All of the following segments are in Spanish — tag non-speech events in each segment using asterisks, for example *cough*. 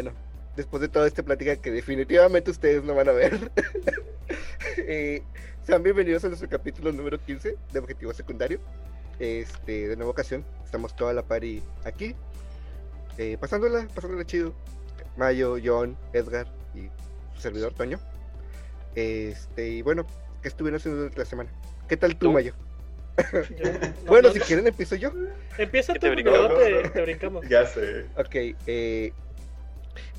Bueno, después de toda esta plática que definitivamente ustedes no van a ver, *laughs* eh, sean bienvenidos a nuestro capítulo número 15 de Objetivo Secundario. Este, de nueva ocasión, estamos toda la pari aquí, eh, pasándola, pasándola chido. Mayo, John, Edgar y su servidor Toño. Este, y bueno, ¿qué estuvieron haciendo durante la semana? ¿Qué tal tú, ¿Tú? Mayo? *laughs* Yo- *laughs* no, Bueno, no, si quieren empiezo yo. Empieza tú, brincamos. te, te brincamos. Ya sé. Ok, eh,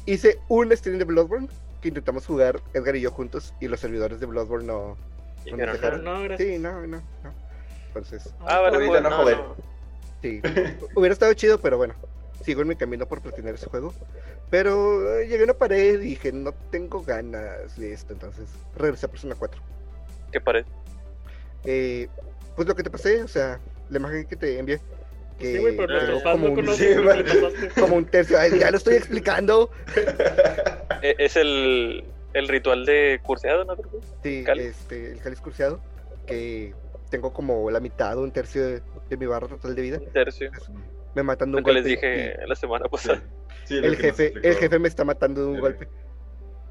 hice un stream de Bloodborne que intentamos jugar Edgar y yo juntos y los servidores de Bloodborne no, Y no nos no- dejaron. No, gracias. Sí, no, no, no. Entonces, Ah, vale, Ahorita pues, no no, joder. no. sí, hubiera estado chido, pero bueno, sigo en mi camino por platinar ese juego. Pero eh, llegué a una pared y dije, no tengo ganas de esto, entonces regresé a Persona 4. ¿Qué pared? Eh, pues lo que te pasé, o sea, la imagen que te envié. Que Sí, güey, pero quedó fans como, no un, sí, como un tercio. Ya lo estoy explicando. *laughs* E- Es el, el ritual de curseado, ¿no? Es. Sí, este, el cáliz cruciado, que tengo como la mitad o un tercio de, de mi barra total de vida. Un tercio. Me matan de Lo un que les golpe. dije la semana pasada. Sí, el jefe, el jefe me está matando de un Sí. golpe.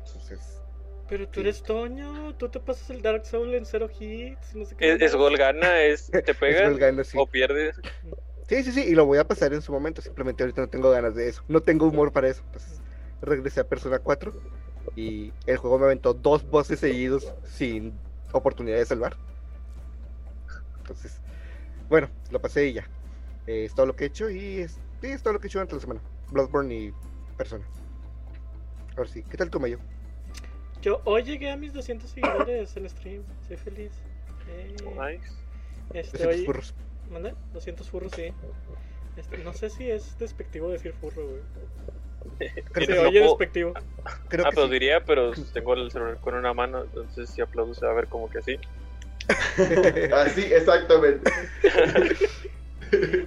Entonces, Pero tú Sí. eres Toño, tú te pasas el Dark Soul en cero hits, no sé qué. Es, es gol gana, es te *laughs* es sí. o pierdes. *laughs* sí, sí, sí, y lo voy a pasar en su momento. Simplemente ahorita no tengo ganas de eso. No tengo humor para eso. Entonces, regresé a Persona 4 y el juego me aventó dos bosses seguidos sin oportunidad de salvar. Entonces, bueno, lo pasé y ya. Eh, es todo lo que he hecho y es, todo lo que he hecho durante la semana. Bloodborne y Persona. Ahora sí, ¿qué tal tú, Mayo? Yo hoy llegué a mis 200 seguidores en stream, soy feliz. Eh, Nice. este, 200 hoy-. ¿Mande? 200 furros, sí. Este, no sé si es despectivo decir furro, güey. Creo Se que, no oye puedo- despectivo. *laughs* creo que sí. Aplaudiría, pero tengo el celular con una mano, entonces si aplaudo se va a ver como que así. *laughs* Así, exactamente. *laughs*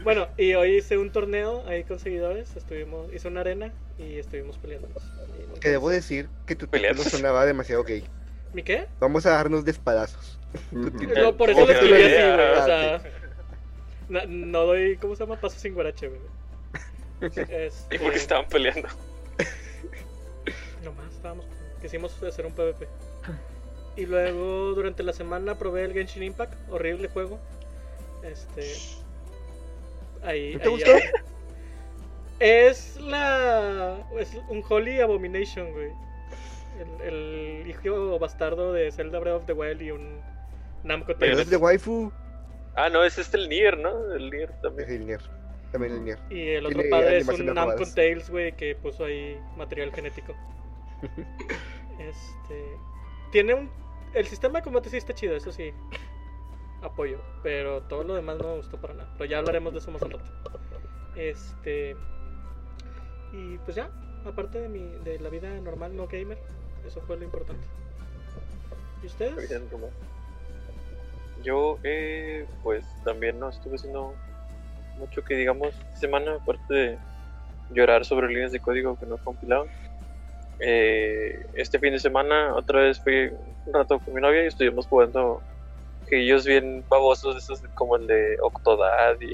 Bueno, y hoy hice un torneo ahí con seguidores, estuvimos, hice una arena y estuvimos peleándonos. Y Que debo decir que tu Peleas. título sonaba demasiado gay. ¿Mi qué? Vamos a darnos de espadazos. No, por eso lo escribí así, güey. O Ah, sea, no, no doy, ¿cómo se llama? Paso sin guarache, güey. Este, ¿Y por qué estaban peleando? Nomás estábamos, quisimos hacer un PvP. Y luego durante la semana probé el Genshin Impact, horrible juego. Este. Ahí. ¿No te ahí- gustó? Es la. Es un Holy Abomination, güey. El, el hijo bastardo de Zelda Breath of the Wild y un Namco Pero es de waifu. Ah, no, es este el Nier, ¿no? El Nier Es también. el Nier. También el Nier. Y el otro Tiene padre es un Namco. Tales, güey, que puso ahí material genético. *laughs* Este. Tiene un. El sistema de combate sí está chido, eso sí. Apoyo. Pero todo lo demás no me gustó para nada. Pero ya hablaremos de eso más al rato. Este. Y pues ya. Aparte de, mi, de la vida normal, no gamer. Eso fue lo importante. ¿Y ustedes? Yo, eh, pues también no estuve haciendo mucho que digamos semana, aparte de llorar sobre líneas de código que no compilaban. Eh, este fin de semana otra vez fui un rato con mi novia y estuvimos jugando jueguillos bien babosos, esos como el de Octodad y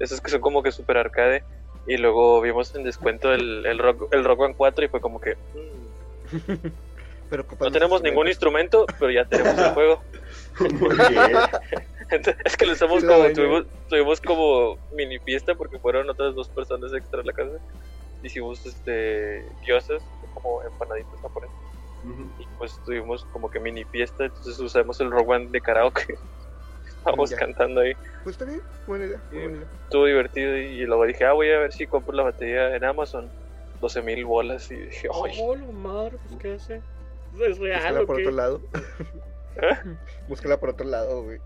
esos que son como que super arcade. Y luego vimos en descuento el, el, Rock, el Rock One 4 y fue como que... mm, *laughs* Pero no tenemos ningún instrumento, pero ya tenemos el *laughs* juego. *laughs* ¿Por qué? Entonces, es que lo usamos La como, tuvimos, tuvimos como mini fiesta porque fueron otras dos personas extra a la casa. Hicimos este gyozas, como empanaditas japonesas. Ujú. Y pues tuvimos como que mini fiesta, entonces usamos el Rock One de karaoke. *laughs* Estábamos Ya. cantando ahí. Pues está bien, buena idea. Buena idea. Estuvo divertido y luego dije, ah, voy a ver si compro la batería en Amazon. 12 mil bolas y dije, ay, Oh, la madre, pues qué hace. ¿Es real o por qué? otro lado. *laughs* *laughs* Búscala por otro lado, güey.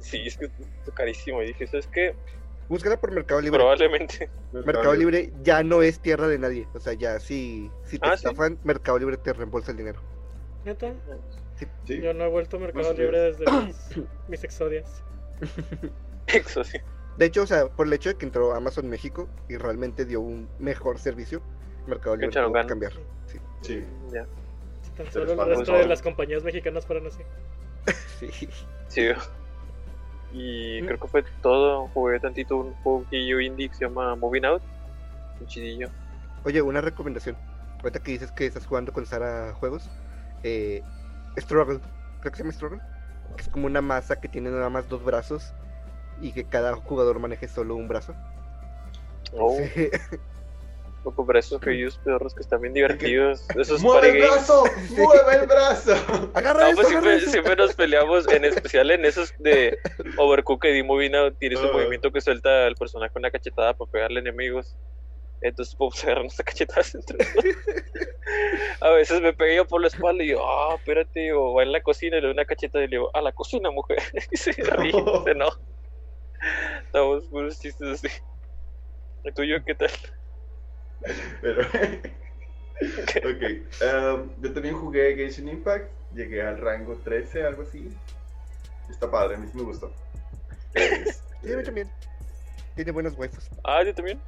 sí, es que es carísimo. Y dije, ¿sabes qué? Búscala por Mercado Libre. Probablemente. Mercado Libre ya no es tierra de nadie. O sea, ya si, si te Ah, ¿sí? estafan, Mercado Libre te reembolsa el dinero. ¿Neta? Sí. Yo no he vuelto a Mercado Pues, Libre desde mis, *coughs* mis exodias. *laughs* Sí. De hecho, o sea, por el hecho de que entró Amazon México y realmente dio un mejor servicio, Mercado Libre echaron tuvo que ganas. cambiar. Sí. Sí. Ya. Si tan solo el resto de las compañías mexicanas fueran así. *laughs* sí. Sí. Y Mm. creo que fue todo. Jugué tantito un jueguillo indie que se llama Moving Out. Un chidillo. Oye, una recomendación. ahorita que dices que estás jugando con Sara juegos, eh, Struggle, creo que se llama Struggle, que es como una masa que tiene nada más dos brazos y que cada jugador maneje solo un brazo. Oh, Sí. *laughs* poco para esos pedorros que están bien divertidos. *laughs* Esos ¡Mueve el brazo! *laughs* ¡Mueve el brazo! Agarra No, eso, pues siempre, siempre nos peleamos, en especial en esos de *laughs* Overcooked y Movina, tiene su Ah. movimiento que suelta el personaje una cachetada para pegarle enemigos. Entonces podemos agarrarnos a cachetadas entre nosotros. A veces me pegué yo por la espalda y yo, ah, espérate, o va en la cocina y le doy una cacheta y le digo, a la cocina, mujer. Y se no. Estamos puros chistes así. ¿El tuyo qué tal? *laughs* Pero. *laughs* ok. um, yo también jugué Genshin Impact. Llegué al rango 13, algo así. Está padre, a mí sí me gustó. *laughs* Este, Sí, a mí también. Tiene buenos waifus. Ah, yo también.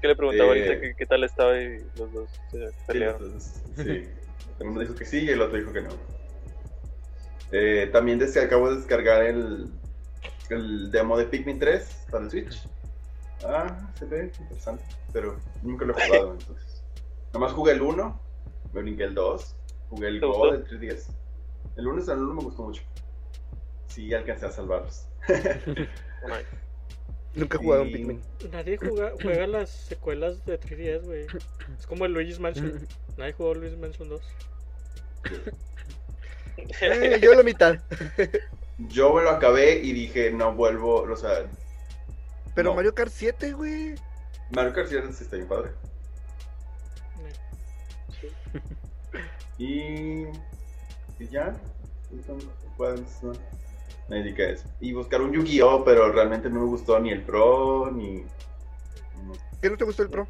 ¿Qué le preguntaba Eh, ahorita que qué tal estaba y los dos se Sí, pelearon? entonces, sí. Uno dijo que sí y el otro dijo que no. Eh, también acabo de descargar el, el demo de Pikmin 3 para el Switch. Ah, se ve interesante, pero nunca lo he jugado entonces. Nomás jugué el 1, me brinqué el 2, jugué el ¿Te Go del 3DS. El 1 el 1 me gustó mucho. Sí, alcancé a salvarlos. *laughs* Nunca he jugado un Pikmin. Nadie juega, juega las secuelas de 3DS, güey. Es como el Luigi's Mansion. Nadie jugó Luigi's Mansion 2. Eh, yo la mitad. Yo me lo acabé y dije, no vuelvo, o sea, Pero No. Mario Kart 7, güey. Mario Kart 7 sí está bien padre. Y, y ya, pues, no, me dediqué a eso. Y buscar un Yu-Gi-Oh, pero realmente no me gustó ni el Pro, ni... ¿Qué no te gustó el Pro?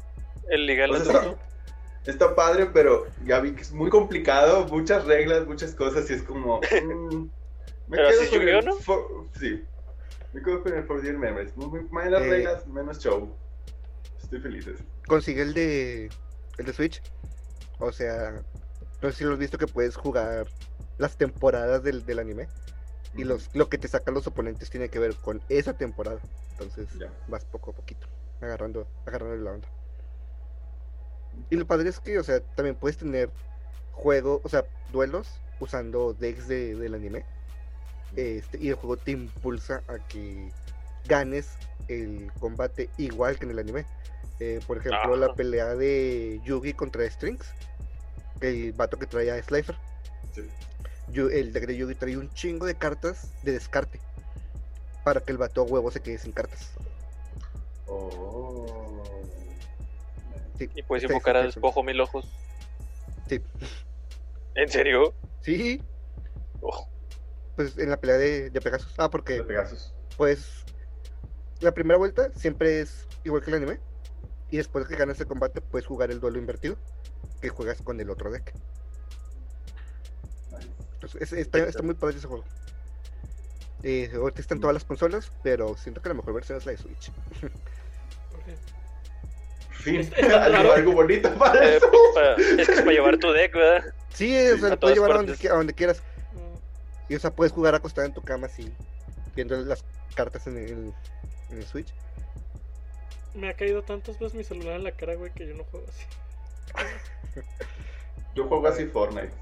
El legal O sea, está, está padre, pero ya vi que es muy complicado, muchas reglas, muchas cosas, y es como... mm, me Pero quedo así es con Yu-Gi-Oh, el ¿no? for- Sí, me quedo con el Forbidden Memories. Muy- Menos Eh. reglas, menos show. Estoy feliz. Consigue el de el de Switch. O sea, no sé si lo has visto que puedes jugar las temporadas del, del anime. Y los, lo que te sacan los oponentes tiene que ver con esa temporada. Entonces vas poco a poquito, agarrando, agarrando la onda. Y lo padre es que, o sea, también puedes tener juego, o sea, duelos usando decks de, del anime. Este, y el juego te impulsa a que ganes el combate igual que en el anime. Eh, por ejemplo, la Ajá. pelea de Yugi contra Strings. El vato que traía a Slifer. Sí. El deck de Yugi trae un chingo de cartas de descarte. Para que el vato a huevo se quede sin cartas. Oh. Sí, Y puedes invocar a despojo mil ojos. Sí. ¿En serio? Sí, Oh, pues en la pelea de, de Pegasus. Ah, porque De Pegasus. pues la primera vuelta siempre es igual que el anime. Y después que ganas el combate puedes jugar el duelo invertido. Que juegas con el otro deck. Entonces, es- está, está muy padre ese juego. Eh, ahorita están todas las consolas, pero siento que la mejor versión es la de Switch. Fin. *laughs* Algo, bonito para eh, eso. es que es para llevar tu deck, ¿verdad? Sí, o sea, lo puedes llevar a donde, a donde quieras. Y o sea, puedes jugar acostado en tu cama así, viendo las cartas en el, en el Switch. Me ha caído tantas veces mi celular en la cara, güey, que yo no juego así. *laughs* Yo juego así Fortnite.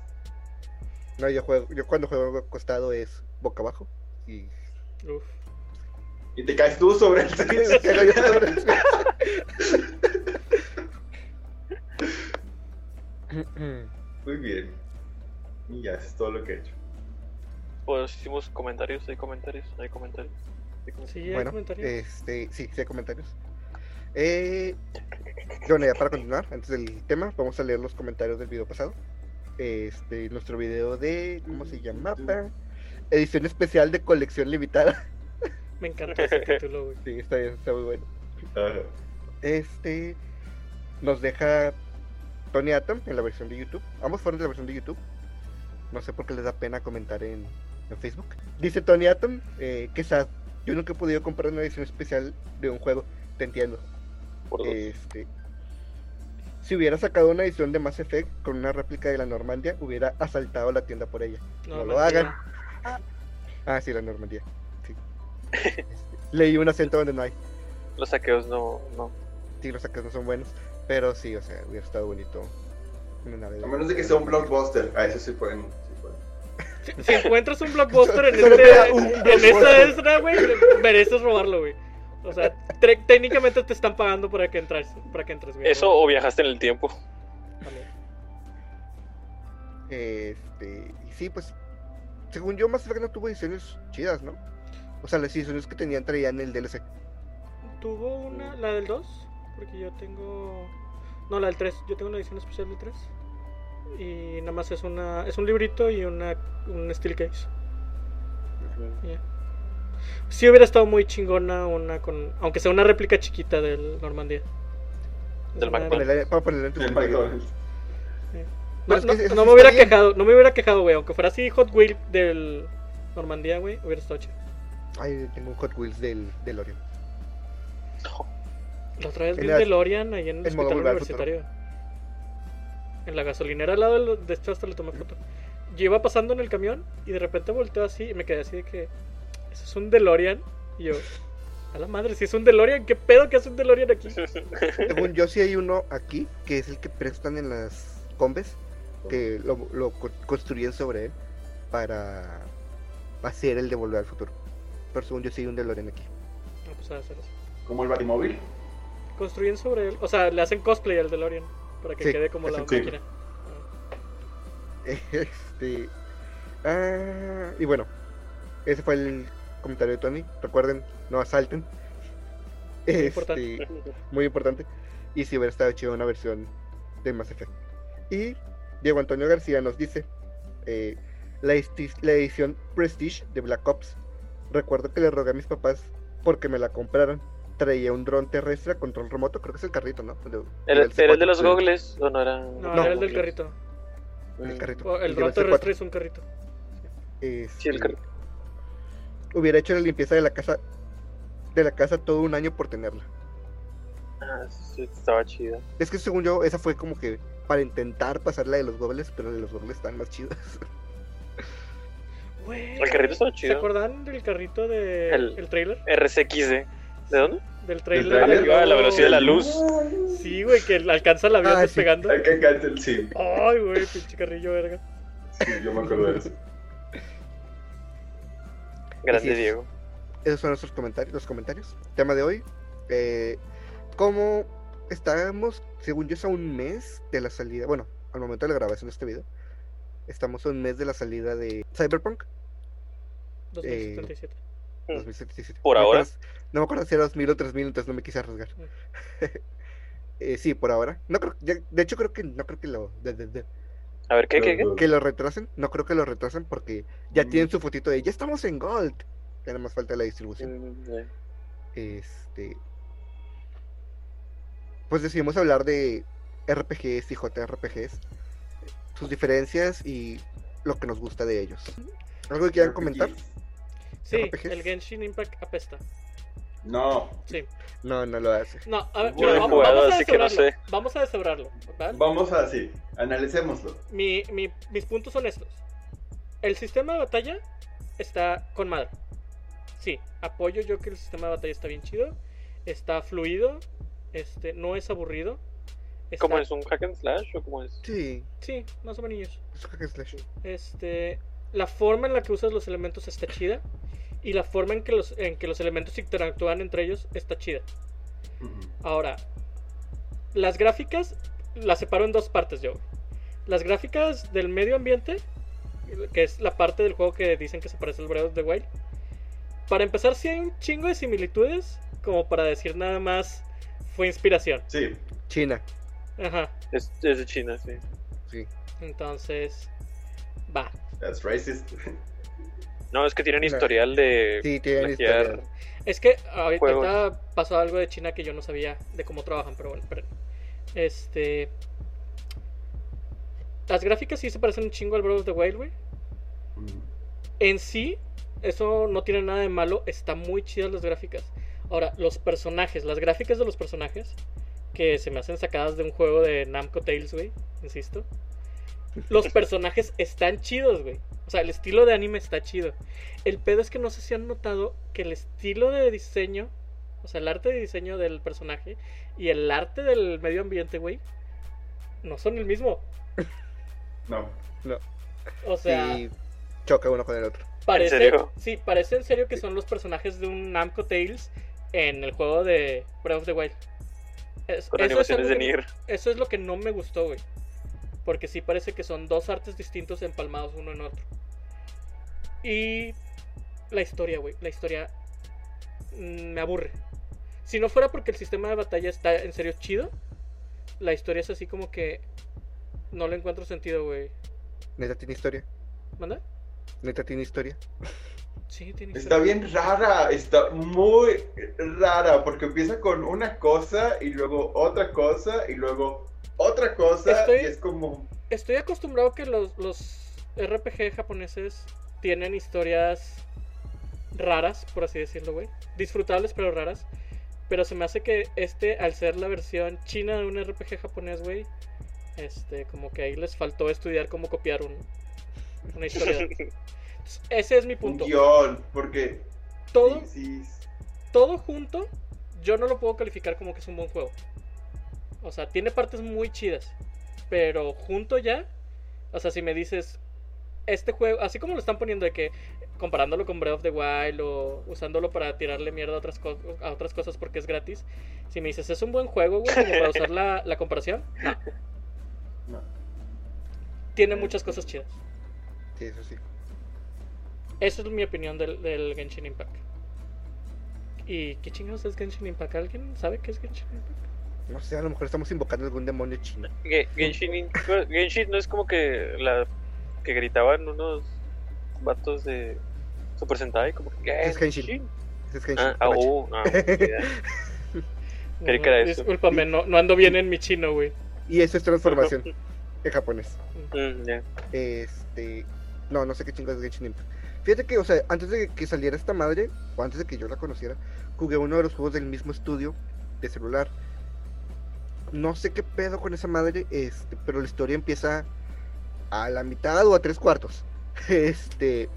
No, yo juego, yo cuando juego acostado es boca abajo. Y Uf. Y te caes tú sobre el. *laughs* *laughs* Muy bien. Y ya, eso es todo lo que he hecho. Pues hicimos comentarios, hay comentarios, hay comentarios. Hay comentarios. Sí, hay bueno, comentarios. este, sí, sí hay comentarios. Eh, bueno, ya para continuar, antes del tema, vamos a leer los comentarios del video pasado. Este, nuestro video de, ¿cómo se llamaba? Edición especial de colección limitada. Me encanta ese *laughs* título, güey. Sí, está bien, está muy bueno. Ajá. Este nos deja Tony Atom en la versión de YouTube. Ambos fueron de la versión de YouTube. No sé por qué les da pena comentar en, en Facebook. Dice Tony Atom eh, que sad. Yo nunca he podido comprar una edición especial de un juego. Te entiendo. Por dos. Este, si hubiera sacado una edición de Mass Effect con una réplica de la Normandia, hubiera asaltado la tienda por ella. No, lo hagan. Ah, sí, la Normandía. Sí. Este, *laughs* leí un acento donde no hay. Los saqueos no, no. Sí, los saques no son buenos. Pero sí, o sea, hubiera estado bonito. una nave A menos de que sea un blockbuster. A eso sí pueden. *laughs* Si, encuentras un blockbuster en, *laughs* este, un en esta extra, güey, mereces robarlo, güey. O sea, técnicamente te están pagando para que entres, para que entres, güey. Eso o viajaste en el tiempo. También. Este, sí, pues, según yo, Mass Effect no tuvo ediciones chidas, ¿no? O sea, las ediciones que tenían traían el DLC. ¿Tuvo una, la del 2? Porque yo tengo... No, la del 3. Yo tengo una edición especial del 3. Y nada más es una es un librito y una un steel case. ya. Sí hubiera estado muy chingona una con... Aunque sea una réplica chiquita del Normandía. Del McDonald's. El. No, me hubiera quejado, no me hubiera quejado, güey. Aunque fuera así Hot Wheel del Normandía, güey, hubiera estado chido. Ay, tengo un Hot Wheels del, del Orion. La otra vez vi la- DeLorean ahí en el hospital universitario. En la gasolinera al lado, del- de hecho hasta le tomé foto. Yo iba pasando en el camión y de repente volteo así y me quedé así de que... ¿Eso es un DeLorean? Y yo... A la madre, si es un DeLorean, ¿qué pedo que hace un DeLorean aquí? *laughs* Según yo, sí hay uno aquí, que es el que prestan en las combes, que lo, lo co- construyen sobre él para hacer el de Volver al Futuro. Pero según yo, sí hay un DeLorean aquí. No, pues a hacer eso. Como el Batimóvil. Construyen sobre él. O sea, le hacen cosplay al DeLorean. Para que Sí, quede como la sí. máquina. *laughs* Este. ah, y bueno, ese fue el comentario de Tony. Recuerden, no asalten. Este, importante. muy importante. Y si hubiera estado chido una versión de Mass Effect. Y Diego Antonio García nos dice: eh, la, la edición Prestige de Black Ops. Recuerdo que le rogué a mis papás porque me la compraran. Traía un dron terrestre a control remoto, creo que es el carrito, ¿no? El de- ¿Era, el era el de los C4. gogles o no era? No, No. era el del carrito. El Mm. carrito. O el dron C4. terrestre es un carrito. Sí, el Este, carrito. Hubiera hecho la limpieza de la casa de la casa todo un año por tenerla. Ah, sí, estaba chida. Es que según yo, esa fue como que para intentar pasar la de los gobles, pero la de los gobles están más chidas. El carrito estaba ¿Se chido. acuerdan del carrito de El- el trailer? RCXD. ¿De dónde? Del ¿Del trailer. tráiler? Iba a la velocidad de la luz. Sí, güey, que alcanza el avión Ah, sí. despegando. En Cancel, sí. Ay, güey, pinche carrillo, verga. Sí, yo me acuerdo de eso. Grande es. Diego. Esos son nuestros comentarios, los comentarios. Tema de hoy. Eh, ¿Cómo estamos? Según yo es a un mes de la salida. Bueno, al momento de la grabación de este video. Estamos a un mes de la salida de Cyberpunk 2077. 2077. ¿Por ahora? no me acuerdo si era 2000 o 3000, entonces no me quise arriesgar. Mm. *laughs* Eh, sí, por ahora. No creo, ya- de hecho creo que no creo que lo de- de- de- A ver, ¿qué, qué, qué? que lo retrasen. No creo que lo retrasen porque ya Mm. tienen su fotito de ya estamos en Gold. Ya nada más falta la distribución. Mm. Este. Pues decidimos hablar de RPGs y JRPGs. Sus diferencias y lo que nos gusta de ellos. ¿Algo que quieran comentar? Sí, RPGs. el Genshin Impact apesta. No, Sí. No, no lo hace. No, a ver, Yo he vamos, jugado, vamos a así que no deshebrarlo. sé. Vamos a deshebrarlo. ¿vale? vamos así, analicémoslo. Mi, mi- mis puntos son estos. El sistema de batalla está con madre. Sí, apoyo yo que el sistema de batalla está bien chido. Está fluido. Este, no es aburrido. está- ¿Cómo es? ¿Un hack and slash o cómo es? Sí, Sí, más o menos. es un hack and slash. Este, la forma en la que usas los elementos está chida. Y la forma en que los, en que los elementos interactúan entre ellos está chida. Ahora, las gráficas las separo en dos partes yo. Las gráficas del medio ambiente, que es la parte del juego que dicen que se parece al Breath of the Wild. Para empezar, sí hay un chingo de similitudes, como para decir nada más fue inspiración. Sí, China. Ajá. Es, es de China, sí. Sí. Entonces, va. that's racist. *laughs* No, es que tienen historial de Sí, tienen plagiar. historial. Es que ahorita, Juegos. pasó algo de China que yo no sabía de cómo trabajan, pero bueno, esperen. Este. Las gráficas sí se parecen un chingo al Breath of the Wild, güey. Ujú. En sí, eso no tiene nada de malo. Está muy chidas las gráficas. Ahora, los personajes, las gráficas de los personajes, que se me hacen sacadas de un juego de Namco Tales, güey, insisto. Los personajes están chidos, güey. O sea, el estilo de anime está chido. El pedo es que no sé si han notado que el estilo de diseño O sea, el arte de diseño del personaje y el arte del medio ambiente, güey, no son el mismo. No. O sea, Sí, choca uno con el otro. parece, serio? sí, parece en serio que son los personajes de un Namco Tales en el juego de Breath of the Wild. Es- Con eso, es animaciones algo de que- Nier. eso es lo que no me gustó, güey. Porque sí parece que son dos artes distintos empalmados uno en otro. Y la historia, güey. La historia mm, me aburre. Si no fuera porque el sistema de batalla está en serio chido, la historia es así como que no le encuentro sentido, güey. Neta tiene historia. ¿Manda? Neta tiene historia. Sí, tiene Está historia. bien rara, está muy rara, porque empieza con una cosa y luego otra cosa y luego otra cosa Estoy- es como... Estoy acostumbrado que los, los RPG japoneses tienen historias raras, por así decirlo, güey. Disfrutables, pero raras. Pero se me hace que este, al ser la versión china de un RPG japonés, güey, este, como que ahí les faltó estudiar cómo copiar un, una historia. *laughs* Entonces, ese es mi Un punto. guion, porque... Todo, sí, sí, todo junto, yo no lo puedo calificar como que es un buen juego. O sea, tiene partes muy chidas. Pero junto ya, o sea, si me dices, este juego, así como lo están poniendo de que comparándolo con Breath of the Wild o usándolo para tirarle mierda a otras, co- a otras cosas porque es gratis, si me dices, es un buen juego, güey, como para usar la, la comparación, no. no. Tiene muchas cosas chidas. Sí, eso sí. Esa es mi opinión del, del Genshin Impact. ¿Y qué chingados es Genshin Impact? ¿Alguien sabe qué es Genshin Impact? No sé, a lo mejor estamos invocando algún demonio chino. Ge- Genshin, In- Genshin no es como que la que gritaban unos vatos de Super Sentai, como que Es Genshin. Es Genshin. Ah, ah, oh, ah. *laughs* Creí que era eso. Discúlpame, no, no ando bien en mi chino, güey. Y eso es transformación en japonés. Mm. Este. No, no sé qué chingados es Genshin Impact. Fíjate que, o sea, antes de que saliera esta madre, o antes de que yo la conociera, jugué uno de los juegos del mismo estudio de celular. No sé qué pedo con esa madre, este, pero la historia empieza a la mitad o a tres cuartos. *laughs* Este,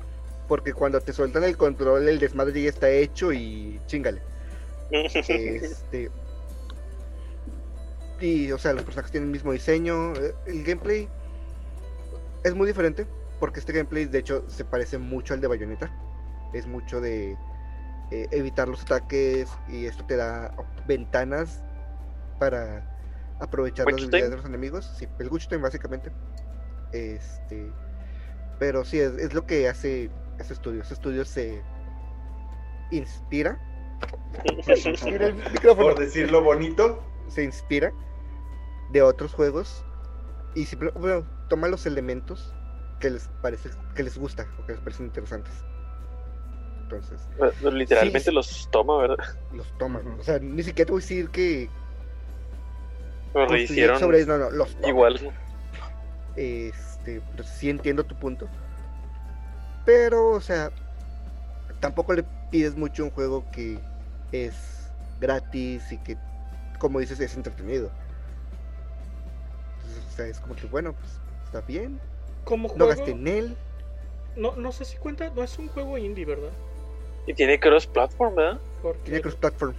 porque cuando te sueltan el control, el desmadre ya está hecho y chingale. Este. *laughs* Y, o sea, los personajes tienen el mismo diseño. eh, El gameplay es muy diferente. Porque este gameplay, de hecho, se parece mucho al de Bayonetta. Es mucho de eh, evitar los ataques. Y esto te da ventanas para aprovechar las Witch debilidades Time. de los enemigos. Sí, el Witch Time, básicamente. Este. Pero sí, es, es lo que hace ese estudio. Ese estudio se inspira. *laughs* El micrófono Por decirlo bonito, se inspira de otros juegos y simple- bueno, toma los elementos que les parece que les gusta o que les parecen interesantes. Entonces, No, Literalmente Sí. los toma, ¿verdad? los toman. Ujú. O sea, ni siquiera te voy a decir que Rehicieron sobre no, no, los igual. Este, entonces sí entiendo tu punto. Pero, o sea, tampoco le pides mucho un juego que es gratis y que, como dices, es entretenido. Entonces, o sea, es como que, bueno, pues está bien. Como No juego, gasté en él. no, no sé si cuenta, no es un juego indie, ¿verdad? Y tiene cross-platform, ¿verdad? Porque, Tiene cross platform.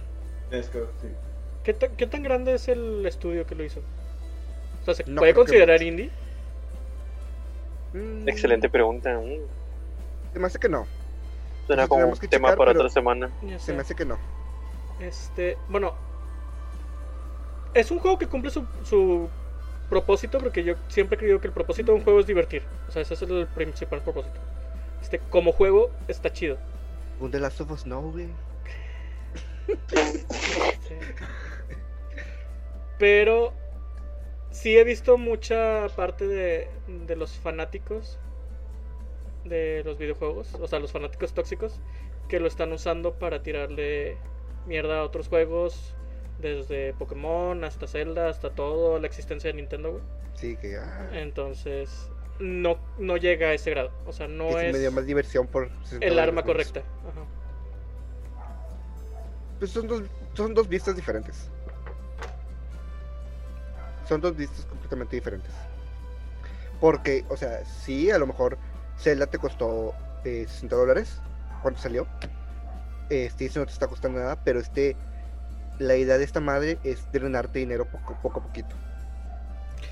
es que sí. ¿Qué, tan, ¿Qué tan grande es el estudio que lo hizo? O sea, ¿se No puede que considerar indie? Mm, Excelente pregunta. mm. Se me hace que no. Suena como tenemos un que tema checar, para otra semana. Se me hace que no. Este, bueno, es un juego que cumple su, su propósito porque yo siempre he creído que el propósito de un juego es divertir. O sea, ese es el principal propósito. Este, como juego está chido. Un The Last of Us no, güey. *laughs* Sí. Pero sí he visto mucha parte de, de los fanáticos de los videojuegos, o sea, los fanáticos tóxicos, que lo están usando para tirarle mierda a otros juegos, desde Pokémon hasta Zelda, hasta todo, la existencia de Nintendo, güey. Sí, que, ah, Entonces, no, no llega a ese grado. O sea, no que es me dio más diversión por 60 el arma correcta. Ajá. Pues son dos, son dos vistas diferentes. Son dos vistas completamente diferentes. Porque, o sea, sí, a lo mejor Zelda te costó eh, 60 dólares cuando salió. Este, ese no te está costando nada, pero este la idea de esta madre es drenarte dinero poco, poco a poquito.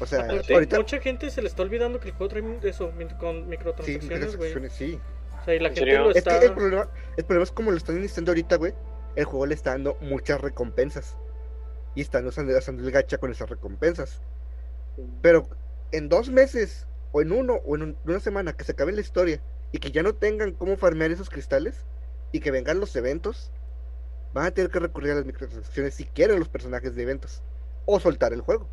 O sea, Aparte, ahorita mucha gente se le está olvidando que el juego trae eso, con sí, microtransacciones, güey. sí. o sea, y la ¿En gente serio? lo Es está... que el problema, el problema es como lo están iniciando ahorita, güey. El juego le está dando muchas recompensas. Y están usando, usando el gacha con esas recompensas. Pero en dos meses, o en uno, o en un- una semana, que se acabe la historia y que ya no tengan cómo farmear esos cristales y que vengan los eventos, van a tener que recurrir a las microtransacciones si quieren los personajes de eventos. O soltar el juego.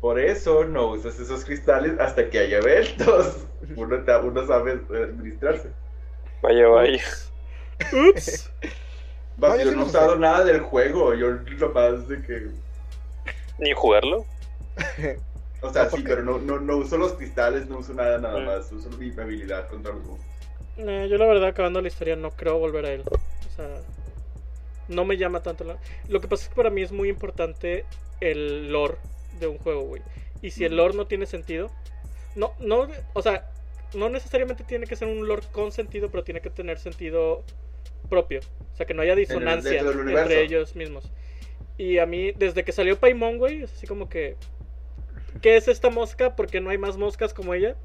Por eso no usas esos cristales hasta que haya eventos. Uno, uno sabe administrarse. Vaya, vaya. Ups. *laughs* Va, No, yo no he usado nada del juego. Yo nomás de que. Ni jugarlo. *laughs* O sea, No, sí, porque- pero no, no, no uso los cristales, no uso nada, nada Mm. más. Uso mi habilidad contra los monstruos. Yo la verdad, acabando la historia, no creo volver a él. O sea, no me llama tanto la... Lo que pasa es que para mí es muy importante el lore de un juego, güey. Y si el lore no tiene sentido... No, no, o sea, no necesariamente tiene que ser un lore con sentido, pero tiene que tener sentido propio. O sea, que no haya disonancia entre ellos mismos. Y a mí, desde que salió Paimon, güey, es así como que... ¿Qué es esta mosca? Porque no hay más moscas como ella.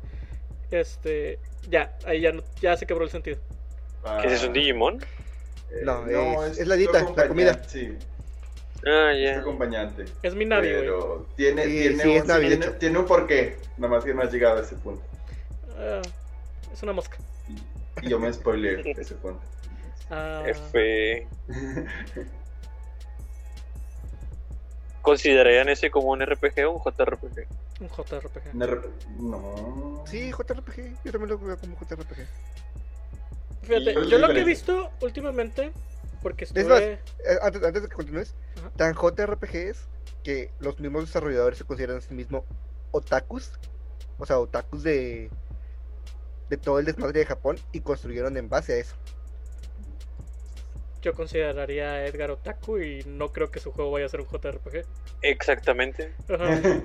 Este... Ya, ahí ya, no- ya se quebró el sentido. ¿Qué es un Digimon? Eh, No, es- es la dita, la comida. Sí, Ah, es acompañante. Es mi Navi. Pero tiene, Sí, tiene, sí, un, es Navi, de tiene, hecho. tiene un porqué. Nada más que no has llegado a ese punto. Ah, es una mosca. Y yo me spoileé ese punto. Ah, F. *laughs* ¿Considerarían ese como un RPG o un JRPG? un JRPG. Un RP No. Sí, JRPG. Yo también lo veo como JRPG. Fíjate, ¿Y cuál es yo lo que he visto últimamente, porque Es estuve... Eh, antes, antes de que continúes, Ajá. tan JRPGs que los mismos desarrolladores se consideran a sí mismos otakus. O sea, otakus de, de todo el desmadre de Japón y construyeron en base a eso. Yo consideraría a Edgar Otaku y no creo que su juego vaya a ser un JRPG. Exactamente. *laughs*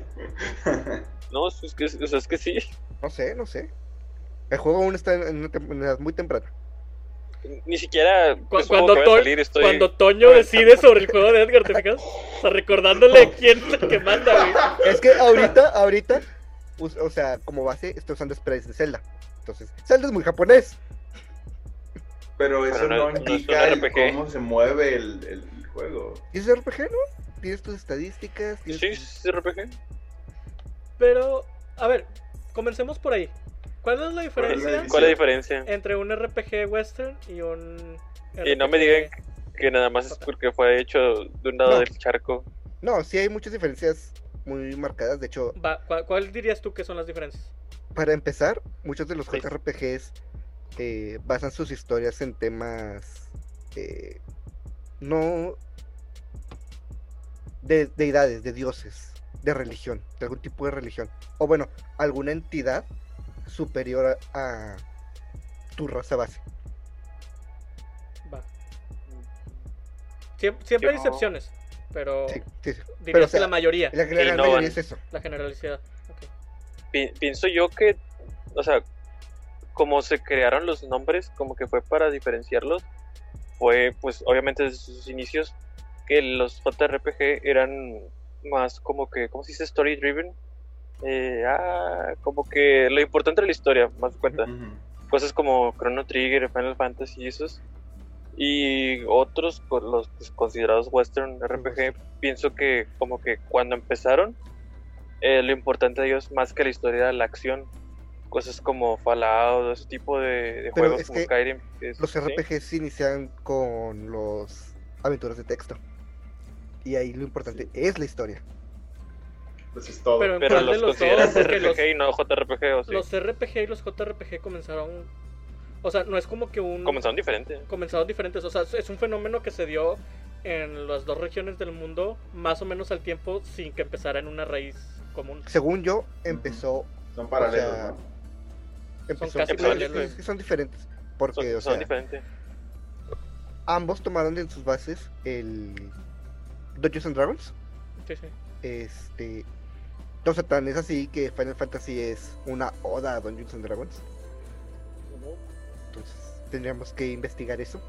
No, es que, es que sí. No sé, no sé. El juego aún está en una, muy temprana. Ni siquiera cuando, To- salir, estoy... cuando Toño *laughs* decide sobre el juego de Edgar, ¿te fijas? O sea, recordándole quién es el que manda, güey. *laughs* Es que ahorita, ahorita, o sea, como base, estoy usando sprites de Zelda. Entonces, Zelda es muy japonés. Pero eso Pero no- no, no es un indica el RPG. cómo se mueve el, el juego. Y es RPG, ¿no? Tienes tus estadísticas. tienes Sí, tus- es RPG. Pero, a ver, comencemos por ahí. ¿Cuál es la diferencia ¿Cuál es la diferencia? entre un RPG western y un... Y no me RPG? digan que nada más es porque fue hecho de un lado No. del charco. No, sí hay muchas diferencias muy marcadas. De hecho, ¿cuál, cuál dirías tú que son las diferencias? para empezar, muchos de los Sí. JRPGs eh, basan sus historias en temas eh, no de deidades, de dioses, de religión, de algún tipo de religión. O bueno, alguna entidad superior a, a tu raza base. Va. Siem- siempre hay excepciones, pero Sí, sí, sí. dirías Pero, o sea, que la mayoría, La, la gran mayoría es eso. la generalidad. Ok. Pi- pienso yo que, o sea, como se crearon los nombres, como que fue para diferenciarlos, fue pues obviamente desde sus inicios que los JRPG eran más como que, ¿cómo se dice? Story driven. Eh, ah, como que lo importante era la historia, más de cuenta. Ujú. cosas como Chrono Trigger, Final Fantasy y esos. Y otros, los pues, considerados Western RPG, pienso que como que cuando empezaron, eh, lo importante de ellos más que la historia era la acción. Cosas como Fallout, ese tipo de, de juegos como que Skyrim. es- Los ¿sí? RPGs se inician con los aventuras de texto. Y ahí lo importante es la historia. Pues es todo. Pero- Pero ¿Cuál de los? Porque RPG los- y no JRPG, ¿o sí? Los RPG y los JRPG comenzaron... O sea, no es como que un... Comenzaron diferente. comenzaron diferentes. O sea, es un fenómeno que se dio en las dos regiones del mundo más o menos al tiempo sin que empezara en una raíz común. Según yo, empezó. Son paralelos, o sea, ¿no? Empezó casi sí, paralelos. es que son diferentes. Porque, Son, o son diferentes. ambos tomaron en sus bases el Dungeons and Dragons. Sí, sí. Este. O sea, tan es así que Final Fantasy es una oda a Dungeons and Dragons. Entonces, tendríamos que investigar eso.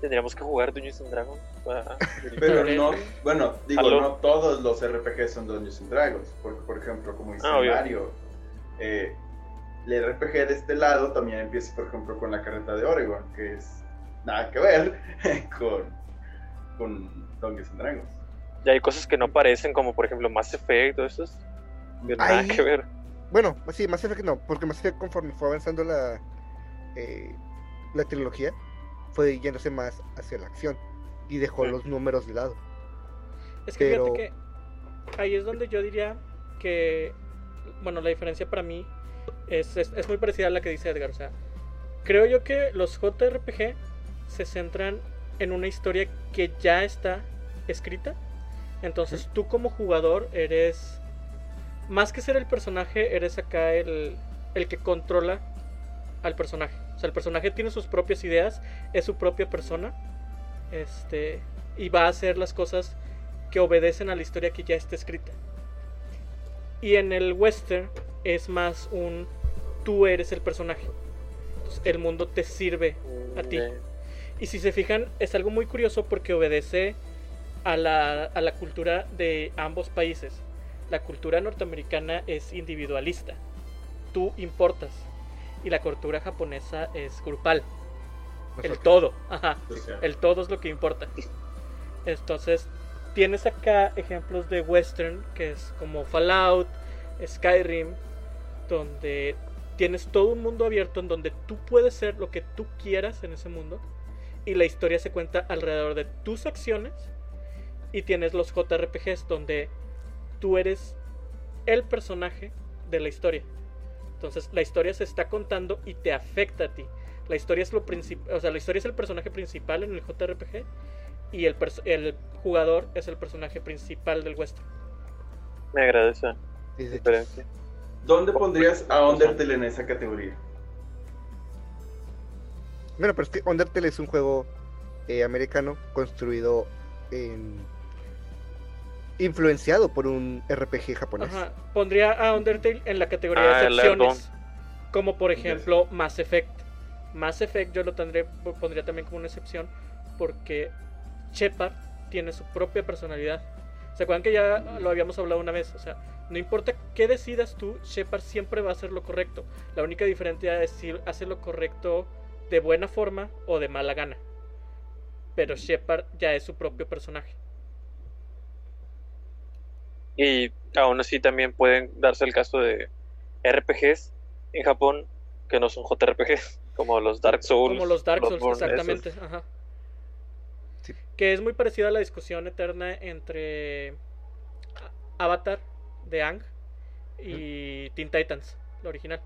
Tendríamos que jugar Dungeons and Dragons. para- Pero no, bueno, digo, Aló. no todos los RPG son Dungeons and Dragons. Porque, por ejemplo, como dice Ah. Mario, eh, el RPG de este lado también empieza, por ejemplo, con la carreta de Oregon, que es nada que ver *laughs* con, con Dungeons and Dragons. Y hay cosas que no parecen, como por ejemplo Mass Effect, todo eso. Nada Ay. que ver. Bueno, sí, Mass Effect no, porque Mass Effect conforme fue avanzando la, eh, la trilogía, fue yéndose más hacia la acción y dejó Sí. los números de lado. Es que Pero- fíjate que ahí es donde yo diría que, bueno, la diferencia para mí es, es, es muy parecida a la que dice Edgar. O sea, creo yo que los JRPG se centran en una historia que ya está escrita. Entonces tú como jugador eres, más que ser el personaje, eres acá el, el que controla al personaje. O sea, el personaje tiene sus propias ideas, es su propia persona. Este, y va a hacer las cosas que obedecen a la historia que ya está escrita. Y en el western es más un tú eres el personaje. Entonces, el mundo te sirve a ti. Y si se fijan, es algo muy curioso porque obedece a la, a la cultura de ambos países. La cultura norteamericana es individualista. Tú importas. Y la cultura japonesa es grupal. El todo. Ajá. El todo es lo que importa. Entonces, tienes acá ejemplos de western, que es como Fallout, Skyrim, donde tienes todo un mundo abierto en donde tú puedes ser lo que tú quieras en ese mundo y la historia se cuenta alrededor de tus acciones y tienes los JRPGs donde tú eres el personaje de la historia. Entonces, la historia se está contando y te afecta a ti. La historia es lo principal, o sea, la historia es el personaje principal en el JRPG y el, jugador es el personaje principal del western. me diferencia. ¿Dónde pondrías a Undertale en esa categoría? Bueno, pero es que Undertale es un juego eh, americano construido en... influenciado por un RPG japonés. Ajá, pondría a Undertale en la categoría Ah, de el excepciones, como por ejemplo Mass Effect. Mass Effect yo lo tendré, pondría también como una excepción porque Shepard tiene su propia personalidad. ¿Se acuerdan que ya lo habíamos hablado una vez? O sea, no importa qué decidas tú, Shepard siempre va a hacer lo correcto. La única diferencia es si hace lo correcto de buena forma o de mala gana. Pero Shepard ya es su propio personaje. Y aún así también pueden darse el caso de RPGs en Japón que no son JRPGs, *laughs* como los Dark Souls. Como los Dark Souls, Bloodborne, exactamente. esos. Ajá. Sí. Que es muy parecida a la discusión eterna entre Avatar de Ang y Teen Titans, la original.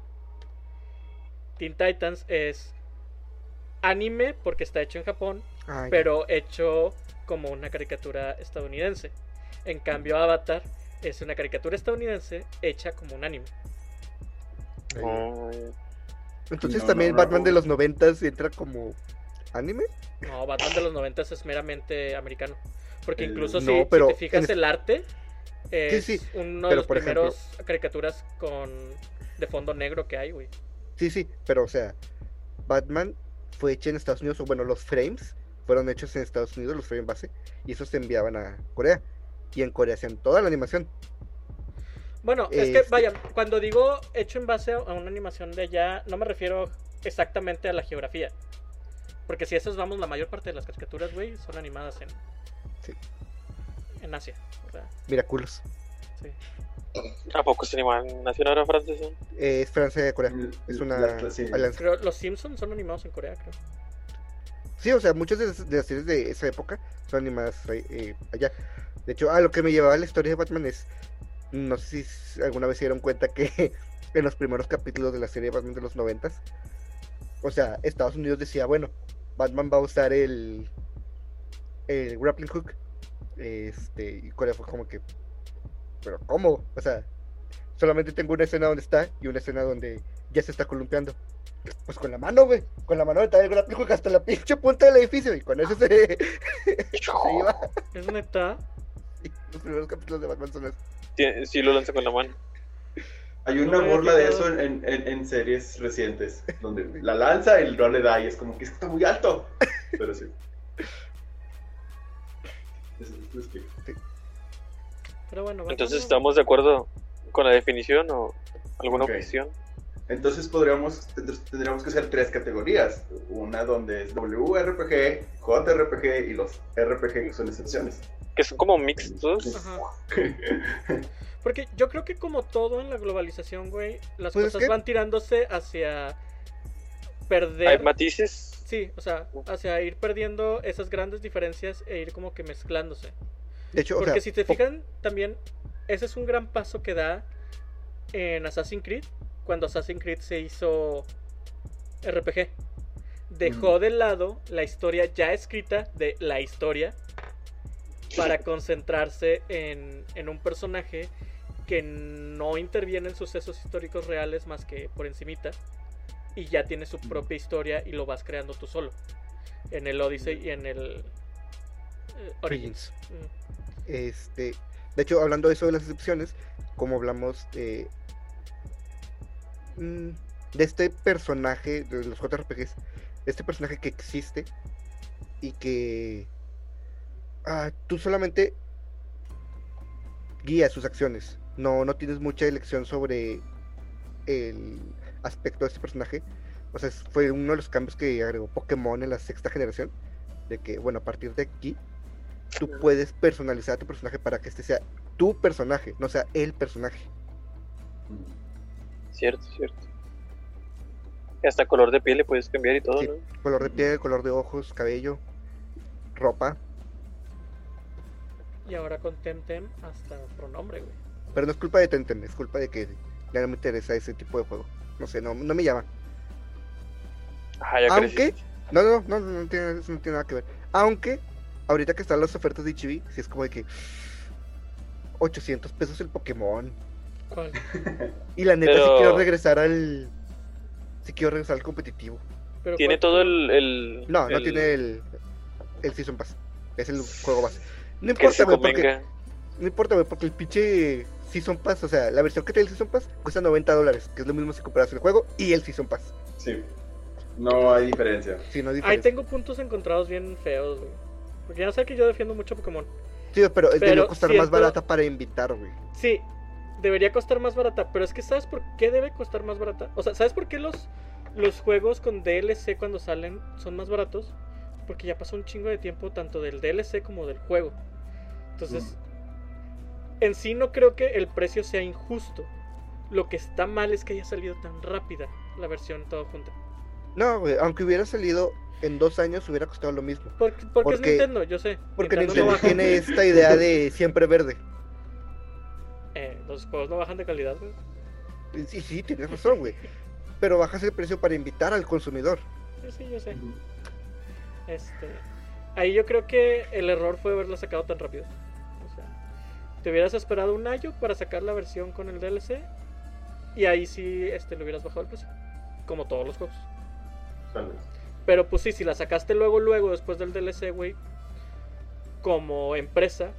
Teen Titans es anime porque está hecho en Japón, Ah, pero hecho como una caricatura estadounidense. En cambio, Avatar es una caricatura estadounidense hecha como un anime. Mm, Entonces No, también no, no, Batman de los noventas entra como anime. No, Batman de los 90 es meramente americano. Porque incluso si, No, si pero te fijas, en- el arte es sí, uno de los por ejemplo- primeros caricaturas con de fondo negro que hay, güey. Sí, sí, pero o sea, Batman fue hecho en Estados Unidos, o bueno, los frames fueron hechos en Estados Unidos, los frames base, y esos se enviaban a Corea. Y en Corea hacían toda la animación. Bueno, es que, Este- vaya, cuando digo hecho en base a a una animación de allá, no me refiero exactamente a la geografía. Porque si esas vamos, la mayor parte de las caricaturas, güey, son animadas en, Sí. En Asia. O sea, Miraculous. sí. ¿A poco se animan nación ahora francesa? Eh, es Francia de Corea. Mm, Es una la- sí. alianza. Creo, los Simpsons son animados en Corea, creo. Sí, o sea, muchas de, las- de las series de esa época son animadas eh, eh, allá. De hecho, a lo que me llevaba la historia de Batman es, no sé si alguna vez se dieron cuenta que *laughs* en los primeros capítulos de la serie de Batman de los noventas, o sea, Estados Unidos decía, bueno, Batman va a usar el, el grappling hook, este, y Corea fue como que, pero ¿cómo? O sea, solamente tengo una escena donde está y una escena donde ya se está columpiando. Pues con la mano, güey. Con la mano está el grappling hook hasta la pinche punta del edificio. Y con eso se, *laughs* se iba. Es neta. Los primeros capítulos de Batman son Sí lo lanza con la mano. Hay una burla de eso en, en- en series recientes, donde la lanza y no le da y es como que es que está muy alto. *laughs* Pero sí. Eso- eso lo explica. Pero bueno, bueno, Entonces, bueno. ¿estamos de acuerdo con la definición o alguna Ok. objeción? Entonces podríamos, tendr- tendríamos que hacer tres categorías. Una donde es WRPG, JRPG y los RPG que son excepciones. Que son como mixtos. Ajá. *laughs* Porque yo creo que como todo en la globalización, güey, las Pues es cosas que- van tirándose hacia Hay perder... matices. Sí, o sea, hacia ir perdiendo esas grandes diferencias e ir como que mezclándose. De hecho, o Porque sea, si te fijan, también ese es un gran paso que da en Assassin's Creed, cuando Assassin's Creed se hizo RPG. Dejó de lado la historia ya escrita de la historia para *laughs* concentrarse en, en un personaje que no interviene en sucesos históricos reales más que por encimita y ya tiene su propia historia y lo vas creando tú solo en el Odyssey y en el eh, Origins. Mm. Este, de hecho, hablando de eso de las excepciones, como hablamos de, mm, de este personaje de los JRPGs, este personaje que existe y que ah, tú solamente guías sus acciones, no, no tienes mucha elección sobre el aspecto de este personaje. O sea, fue uno de los cambios que agregó Pokémon en la sexta generación. De que, bueno, a partir de aquí, tú puedes personalizar a tu personaje para que este sea tu personaje, no sea el personaje. Cierto, cierto. Y hasta color de piel le puedes cambiar y todo, Sí. ¿no? Color de piel, color de ojos, cabello, ropa. Y ahora con Temtem hasta pronombre, güey. Pero no es culpa de Tenten, es culpa de que ya no me interesa ese tipo de juego. No sé, no, no me llama. Ajá, ya Aunque, no, no, no, no, no tiene, no tiene nada que ver. Aunque, ahorita que están las ofertas de Ichibi, si es como de que 800 pesos el Pokémon. ¿Cuál? *laughs* Y la neta, Pero- si quiero regresar al. Si quiero regresar al competitivo. Pero Tiene ¿cuál- todo el. el No, no el- tiene el, el Season Pass. Es el juego base. No importa, güey, porque, no importa, güey, porque el pinche Season Pass, o sea, la versión que trae el Season Pass cuesta 90 dólares, que es lo mismo si comparas el juego y el Season Pass. Sí. No hay diferencia. Si no hay Ahí diferencia. tengo puntos encontrados bien feos, güey. Porque ya sé que yo defiendo mucho Pokémon. Sí, pero, Pero debería costar más barata para invitar, güey. Sí, debería costar más barata, pero es que ¿sabes por qué debe costar más barata? O sea, ¿sabes por qué los, los juegos con DLC cuando salen son más baratos? Porque ya pasó un chingo de tiempo tanto del DLC como del juego. Entonces, en sí no creo que el precio sea injusto. Lo que está mal es que haya salido tan rápida la versión toda junta. No, güey, aunque hubiera salido en dos años, hubiera costado lo mismo. Porque, porque, es Nintendo, yo sé. Porque Nintendo Nintendo no tiene esta idea de *laughs* siempre verde. Eh, los juegos no bajan de calidad, güey. Sí, sí, tienes razón, güey. Pero bajas el precio para invitar al consumidor. Sí, sí, yo sé. Este, ahí yo creo que el error fue haberla sacado tan rápido. Te hubieras esperado un año para sacar la versión con el DLC y ahí sí este, le hubieras bajado el precio. Como todos los juegos. Pero pues sí, si la sacaste luego, luego, después del DLC, güey, como empresa,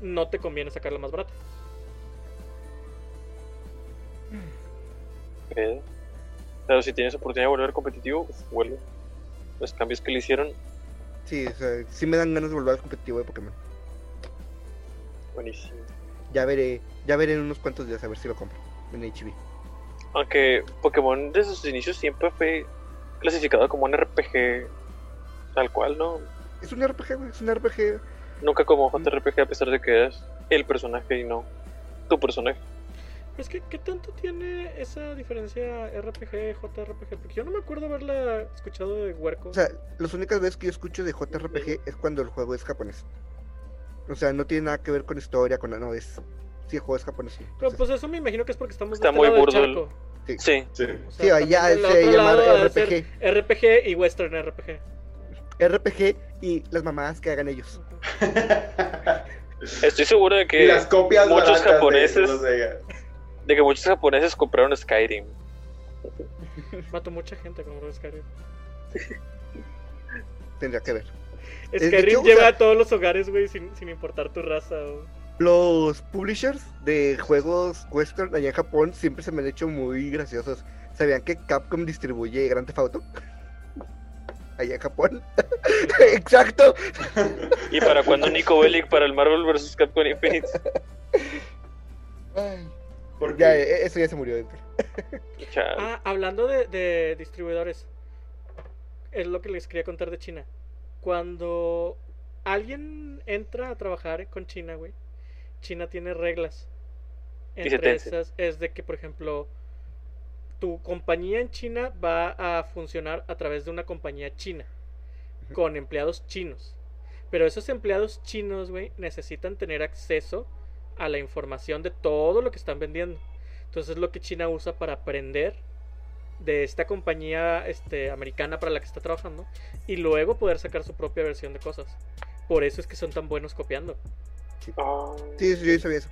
no te conviene sacarla más barata. Pero si tienes oportunidad de volver competitivo, uf, vuelve. Los cambios que le hicieron, Sí, o sea, sí me dan ganas de volver al competitivo de Pokémon. Buenísimo. Ya veré, ya veré en unos cuantos días a ver si lo compro en HB. Aunque Pokémon desde sus inicios siempre fue clasificado como un RPG tal cual, ¿no? Es un RPG, güey, es un RPG. Nunca como JRPG a pesar de que eras el personaje y no tu personaje. Es que, ¿qué tanto tiene esa diferencia RPG, JRPG? Porque yo no me acuerdo haberla escuchado de Huerco. O sea, las únicas veces que yo escucho de JRPG es cuando el juego es japonés. O sea, no tiene nada que ver con historia, con no, es. Sí, el juego es japonés. sí. Pero Entonces, pues eso me imagino que es porque estamos Está muy burdo el- charco. Sí, Sí. O sí, sea, allá también del se llama RPG. RPG y Western RPG. RPG y las mamadas que hagan ellos. *laughs* estoy seguro de que las copias muchos de japoneses- de- que muchos japoneses compraron Skyrim. Mató mucha gente con Red Skyrim. Tendría que ver. De Skyrim hecho, o lleva sea- a todos los hogares, güey, sin, sin importar tu raza. Los publishers de juegos western allá en Japón siempre se me han hecho muy graciosos. ¿Sabían que Capcom distribuye Grand Theft Auto? *laughs* Allá en Japón. *laughs* Exacto. ¿Y para cuándo Nico Bellic para el Marvel vs. Capcom Infinite? Ay, Porque ya, e- eso ya se murió dentro. *laughs* Ah, hablando de, de distribuidores, es lo que les quería contar de China. Cuando alguien entra a trabajar con China, güey, China tiene reglas. Entre esas es de que, por ejemplo, tu compañía en China va a funcionar a través de una compañía china, con empleados chinos. Pero esos empleados chinos, güey, necesitan tener acceso a la información de todo lo que están vendiendo. Entonces es lo que China usa para aprender de esta compañía este, americana para la que está trabajando y luego poder sacar su propia versión de cosas. Por eso es que son tan buenos copiando. Ah, Sí, sí, yo sabía eso.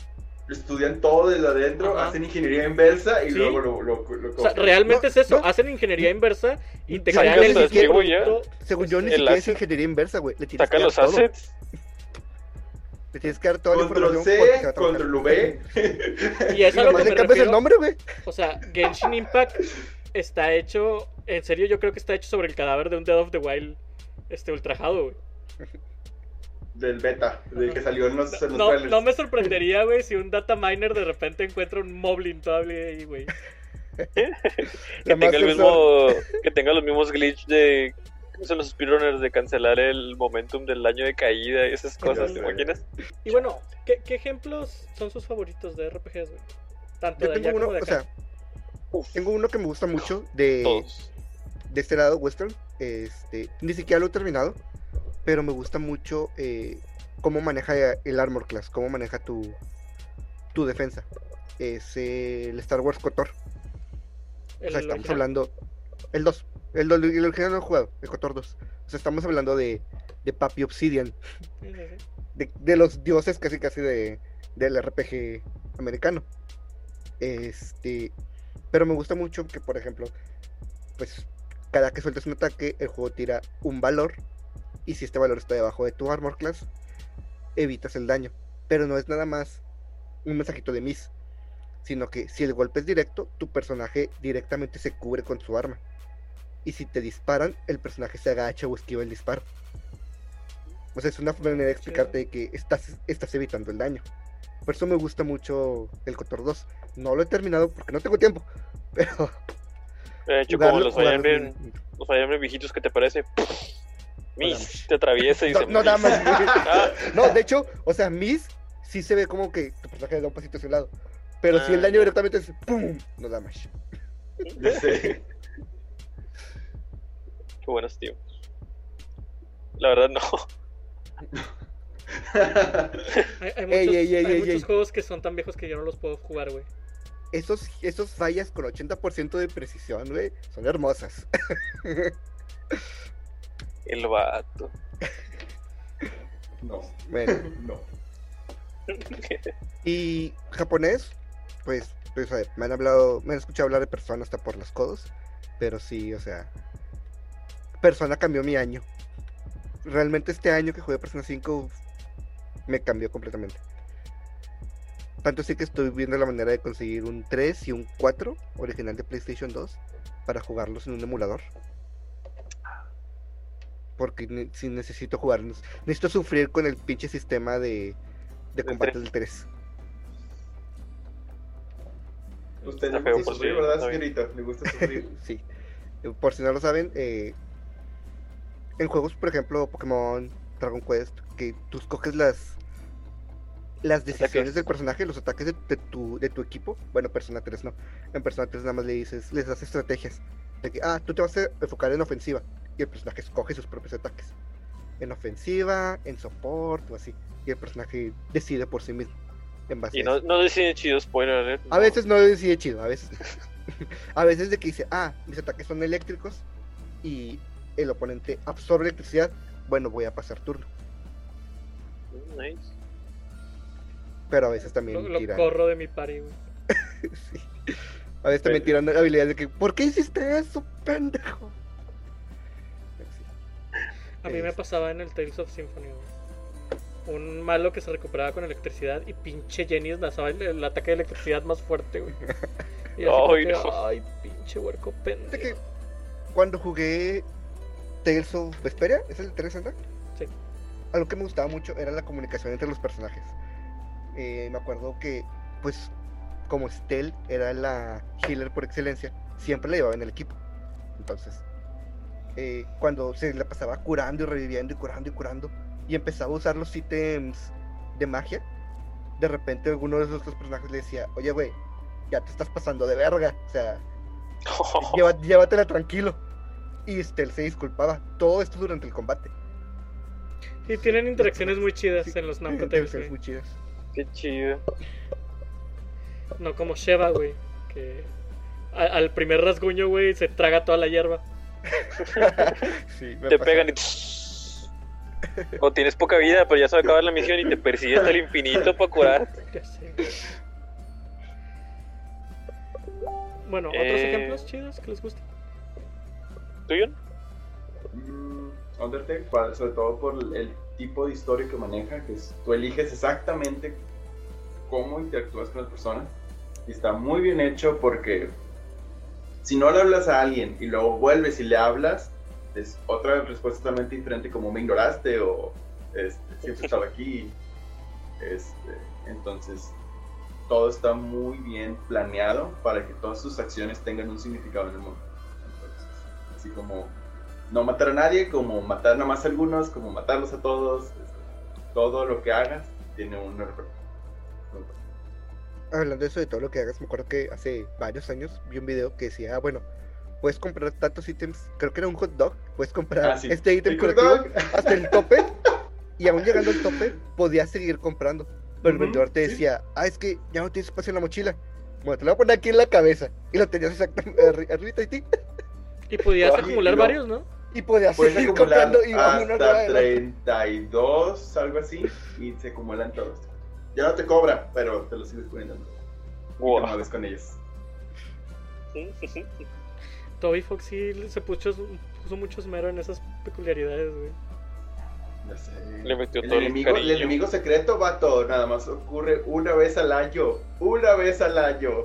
estudian todo desde adentro, Ajá. hacen ingeniería inversa y Sí. luego lo, lo, lo O sea, copian. realmente No, es eso. no. Hacen ingeniería inversa y te Sacan crean el producto. Según yo, ni siquiera es ingeniería inversa, güey. Le tienes Saca que dar los todo. assets. Le tienes que dar toda la Control información porque se C, control V. Y es Y a lo nomás que me cambias el refiero. nombre, güey. O sea, Genshin Impact está hecho. En serio, yo creo que está hecho sobre el cadáver de un Dead of the Wild este ultrajado, güey. Del beta, del que salió en los, en los No, trailers. no me sorprendería, güey, si un data miner de repente encuentra un Moblin todavía ahí, güey. *laughs* Que tenga, el mismo, *laughs* que tenga los mismos glitch de. ¿Cómo son los speedrunners? De cancelar el momentum del año de caída y esas cosas, ¿te imaginas? Y bueno, ¿qué, qué ejemplos son sus favoritos de RPGs, güey? Tanto Yo de allá tengo uno, como de o acá. sea, Uf, tengo uno que me gusta mucho de, todos. de este lado, Western. Este, ni siquiera lo he terminado, pero me gusta mucho eh, cómo maneja el Armor Class, cómo maneja tu, tu defensa. Es eh, el Star Wars KOTOR. El o sea, estamos hablando. El 2. El, do- el original no he jugado, el KOTOR 2. O sea, estamos hablando de, de Papi Obsidian. De, de los dioses casi casi de, del RPG americano. Este, pero me gusta mucho que, por ejemplo, pues cada que sueltes un ataque, el juego tira un valor. Y si este valor está debajo de tu armor class, evitas el daño. Pero no es nada más un mensajito de miss, sino que si el golpe es directo, tu personaje directamente se cubre con su arma. Y si te disparan, el personaje se agacha o esquiva el disparo. O sea, es una manera de explicarte que estás, estás evitando el daño. Por eso me gusta mucho el Cotor 2. No lo he terminado porque no tengo tiempo. *laughs* Pero. De hecho, como los Fire los Fire Emblem viejitos que te parece. Miss, te atraviesa y No, se no da más. Ah, No, de hecho, o sea, Miss sí se ve como que tu personaje da un pasito hacia un lado. Pero si el Ah, daño directamente es ¡pum! No da más. Qué buenos tiempos. La verdad, no. *laughs* *laughs* Hay, hay muchos, Ey, ey, ey, hay ey, muchos ey. juegos que son tan viejos que yo no los puedo jugar, güey. Esos, esos fallas con 80% de precisión, güey, son hermosas. *laughs* El vato. No, Bueno, *laughs* no. y japonés, pues, pues, ver, me han hablado, me han escuchado hablar de Persona hasta por los codos. Pero sí, o sea, Persona cambió mi año. Realmente este año que jugué Persona 5 me cambió completamente. Tanto sí que estoy viendo la manera de conseguir un 3 y un 4 original de PlayStation 2 para jugarlos en un emulador. Porque ne- si necesito jugarlos, necesito sufrir con el pinche sistema de, de combate del 3. Usted le feo gusta sufrir, sí, ¿verdad, señorita? Le gusta sufrir. *laughs* Sí. Eh, Por si no lo saben, eh, en juegos, por ejemplo, Pokémon, Dragon Quest, que tú escoges las las decisiones del personaje, los ataques de, de tu, de tu equipo. Bueno, Persona 3 no. En Persona 3 nada más le dices, les das estrategias. De que, ah, tú te vas a enfocar en ofensiva. Y el personaje escoge sus propios ataques. En ofensiva, en soporte o así. Y el personaje decide por sí mismo. En base Y no, decide chido, spoiler alert. A veces no decide chido, a veces. *laughs* a veces de que dice, ah, mis ataques son eléctricos y el oponente absorbe electricidad, bueno, voy a pasar turno. Mm, Nice. Pero a veces Lo, también lo tiran. corro de mi party, güey. *laughs* Sí. A veces también tiran habilidades de que, ¿por qué hiciste eso, pendejo? A mí me pasaba en el Tales of Symphony, güey. Un malo que se recuperaba con electricidad y pinche Jenny lanzaba el, el ataque de electricidad más fuerte, güey. *laughs* Y así como Ay, que, no. ay, pinche huerco que pendejo. cuando jugué Tales of Vesperia, ¿es el de 360? Sí. Algo que me gustaba mucho era la comunicación entre los personajes. Eh, me acuerdo que, pues, como Stell era la healer por excelencia, siempre la llevaba en el equipo. Entonces, eh, cuando se la pasaba curando y reviviendo y curando y curando, y empezaba a usar los ítems de magia, de repente alguno de esos otros personajes le decía, oye, güey, ya te estás pasando de verga, o sea, *laughs* lleva- llévatela tranquilo. Y Stell se disculpaba. Todo esto durante el combate. Sí, tienen interacciones muy chidas Sí, en los Namco güey. muy chidas. Qué chido. No como Sheva, güey. Que a- al primer rasguño, güey, se traga toda la hierba. *laughs* Sí, me Te pasa. pegan y. *laughs* O tienes poca vida, pero ya se va a acabar la misión y te persigue hasta el infinito para curar. *laughs* Ya sé. güey. Bueno, ¿otros Eh. ejemplos chidos que les gusten? ¿Tuyo? Mm, Undertale, sobre todo por el tipo de historia que maneja, que es, tú eliges exactamente cómo interactúas con las personas. Y está muy bien hecho porque si no le hablas a alguien y luego vuelves y le hablas, es otra respuesta totalmente diferente como me ignoraste o este, siempre estaba aquí. Este, entonces, todo está muy bien planeado para que todas sus acciones tengan un significado en el mundo. Así como no matar a nadie, como matar nada más a algunos, como matarlos a todos. todo lo que hagas tiene un error. Hablando de eso, de todo lo que hagas, me acuerdo que hace varios años vi un video que decía, ah, bueno, puedes comprar tantos ítems, creo que era un hot dog, puedes comprar Ah, sí. este ítem colectivo hasta el tope, y aún llegando al tope, *laughs* podías seguir comprando. Pero el vendedor te decía, ah, es que ya no tienes espacio en la mochila. Bueno, te lo voy a poner aquí en la cabeza. Y lo tenías exactamente arri- arriba de ti. Y podías acumular varios, ¿no? Y podías Puedes seguir comprando y no hasta era- 32, algo así, y se acumulan todos. Ya no te cobra, pero te lo sigues poniendo. Y te Wow. mueves con ellos. Toby Fox sí se puso, puso mucho esmero en esas peculiaridades, güey. Sé. Le metió el todo el enemigo, el cariño. enemigo secreto, vato, nada más ocurre una vez al año. Una vez al año.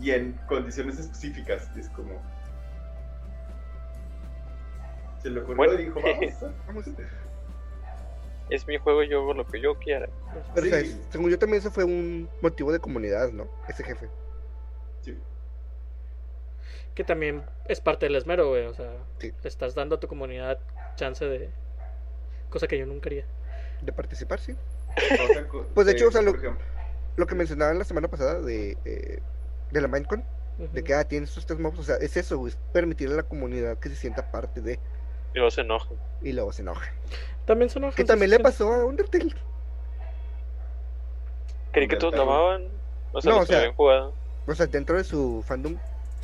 Y en condiciones específicas. Es como. Se le ocurrió Bueno. y dijo, *laughs* vamos. Vamos. Es mi juego, yo hago lo que yo quiera. Pero, Sí. ¿sabes? según yo también eso fue un motivo de comunidad, ¿no? Ese jefe. Sí. Que también es parte del esmero, güey. O sea, Sí. le estás dando a tu comunidad chance de. Cosa que yo nunca haría. De participar, sí. Pues, de hecho, eh, o sea, lo- Lo que mencionaban la semana pasada de, eh, de la Minecon, de que ah, tienes estos tres mobs, o sea, es eso, es permitirle a la comunidad que se sienta parte de Y luego se enoja. y luego se enoja. También son ojos. Que también le pasó a Undertale. Creí que todos lo amaban. O sea, No, o que sea- habían jugado. O sea, dentro de su fandom,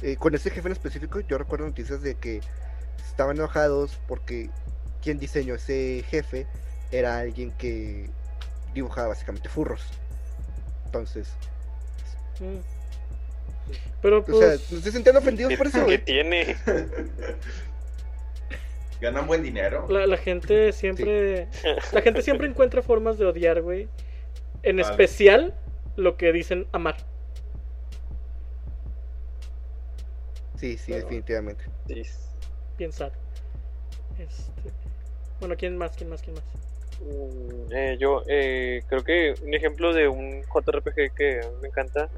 eh, con ese jefe en específico, yo recuerdo noticias de que estaban enojados porque quien diseñó ese jefe era alguien que dibujaba básicamente furros. Entonces, Mm. Pero o pues. sea, se sentían ofendidos por eso, ¿Qué tiene? *laughs* ganan buen dinero. La, la gente siempre. La gente siempre encuentra formas de odiar, güey. En Vale. especial lo que dicen amar. Sí, sí, Pero- definitivamente. Sí. Pensar. Este. Bueno, ¿quién más? ¿Quién más? ¿Quién más? Mm, eh, yo eh, creo que un ejemplo de un JRPG que a mí me encanta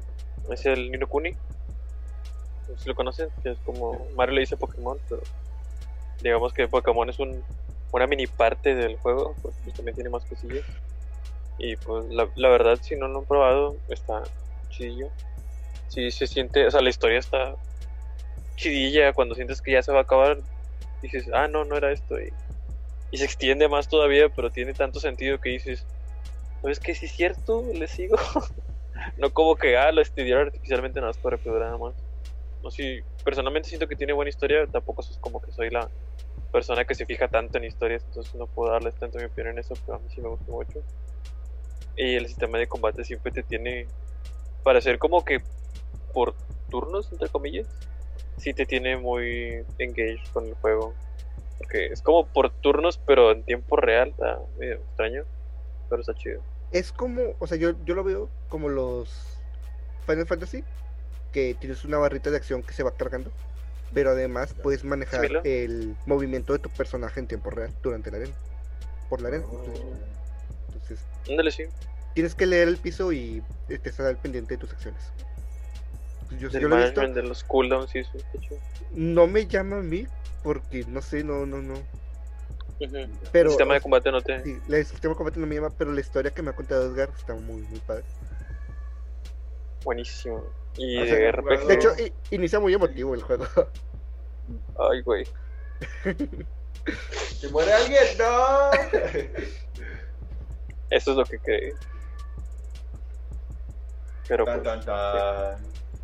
es el Nino Kuni. No sé si lo conocen, que es como Mario le dice Pokémon, pero digamos que Pokémon es un, una mini parte del juego, pues, pues también tiene más cosillas. Y pues la, verdad, si no lo han probado, está chidillo. Si se siente, o sea, la historia está chidilla cuando sientes que ya se va a acabar. Dices, ah, no, no era esto. Y, se extiende más todavía, pero tiene tanto sentido que dices, ¿sabes qué? Si es cierto, le sigo. *laughs* no como que, ah, lo estudiaron artificialmente nada más para reproducir nada más. Sé, personalmente siento que tiene buena historia, tampoco es como que soy la persona que se fija tanto en historias, entonces no puedo darles tanto mi opinión en eso, pero a mí sí me gusta mucho. Y el sistema de combate siempre te tiene, para ser como que por turnos, entre comillas, sí te tiene muy engaged con el juego. Porque es como por turnos, pero en tiempo real, está medio extraño, pero está chido. Es como, o sea, yo, yo lo veo como los Final Fantasy, que tienes una barrita de acción que se va cargando. pero además puedes manejar el movimiento de tu personaje en tiempo real durante la arena. Por la arena. Entonces, Ándale, sí. tienes que leer el piso y te estará al pendiente de tus acciones. Pues yo, yo lo he visto. de los cooldowns y eso. está chido. No me llama a mí porque no sé, no, no, no. Pero el sistema de combate no te. sí, el sistema de combate no me llama, pero la historia que me ha contado Edgar está muy, muy padre. Buenísimo. Y O sea, de RPG. De hecho, inicia muy emotivo el juego. Ay, güey. *laughs* ¿Se muere alguien? ¡No! *laughs* Eso es lo que creí. Pero Tan, pues, tan, tan.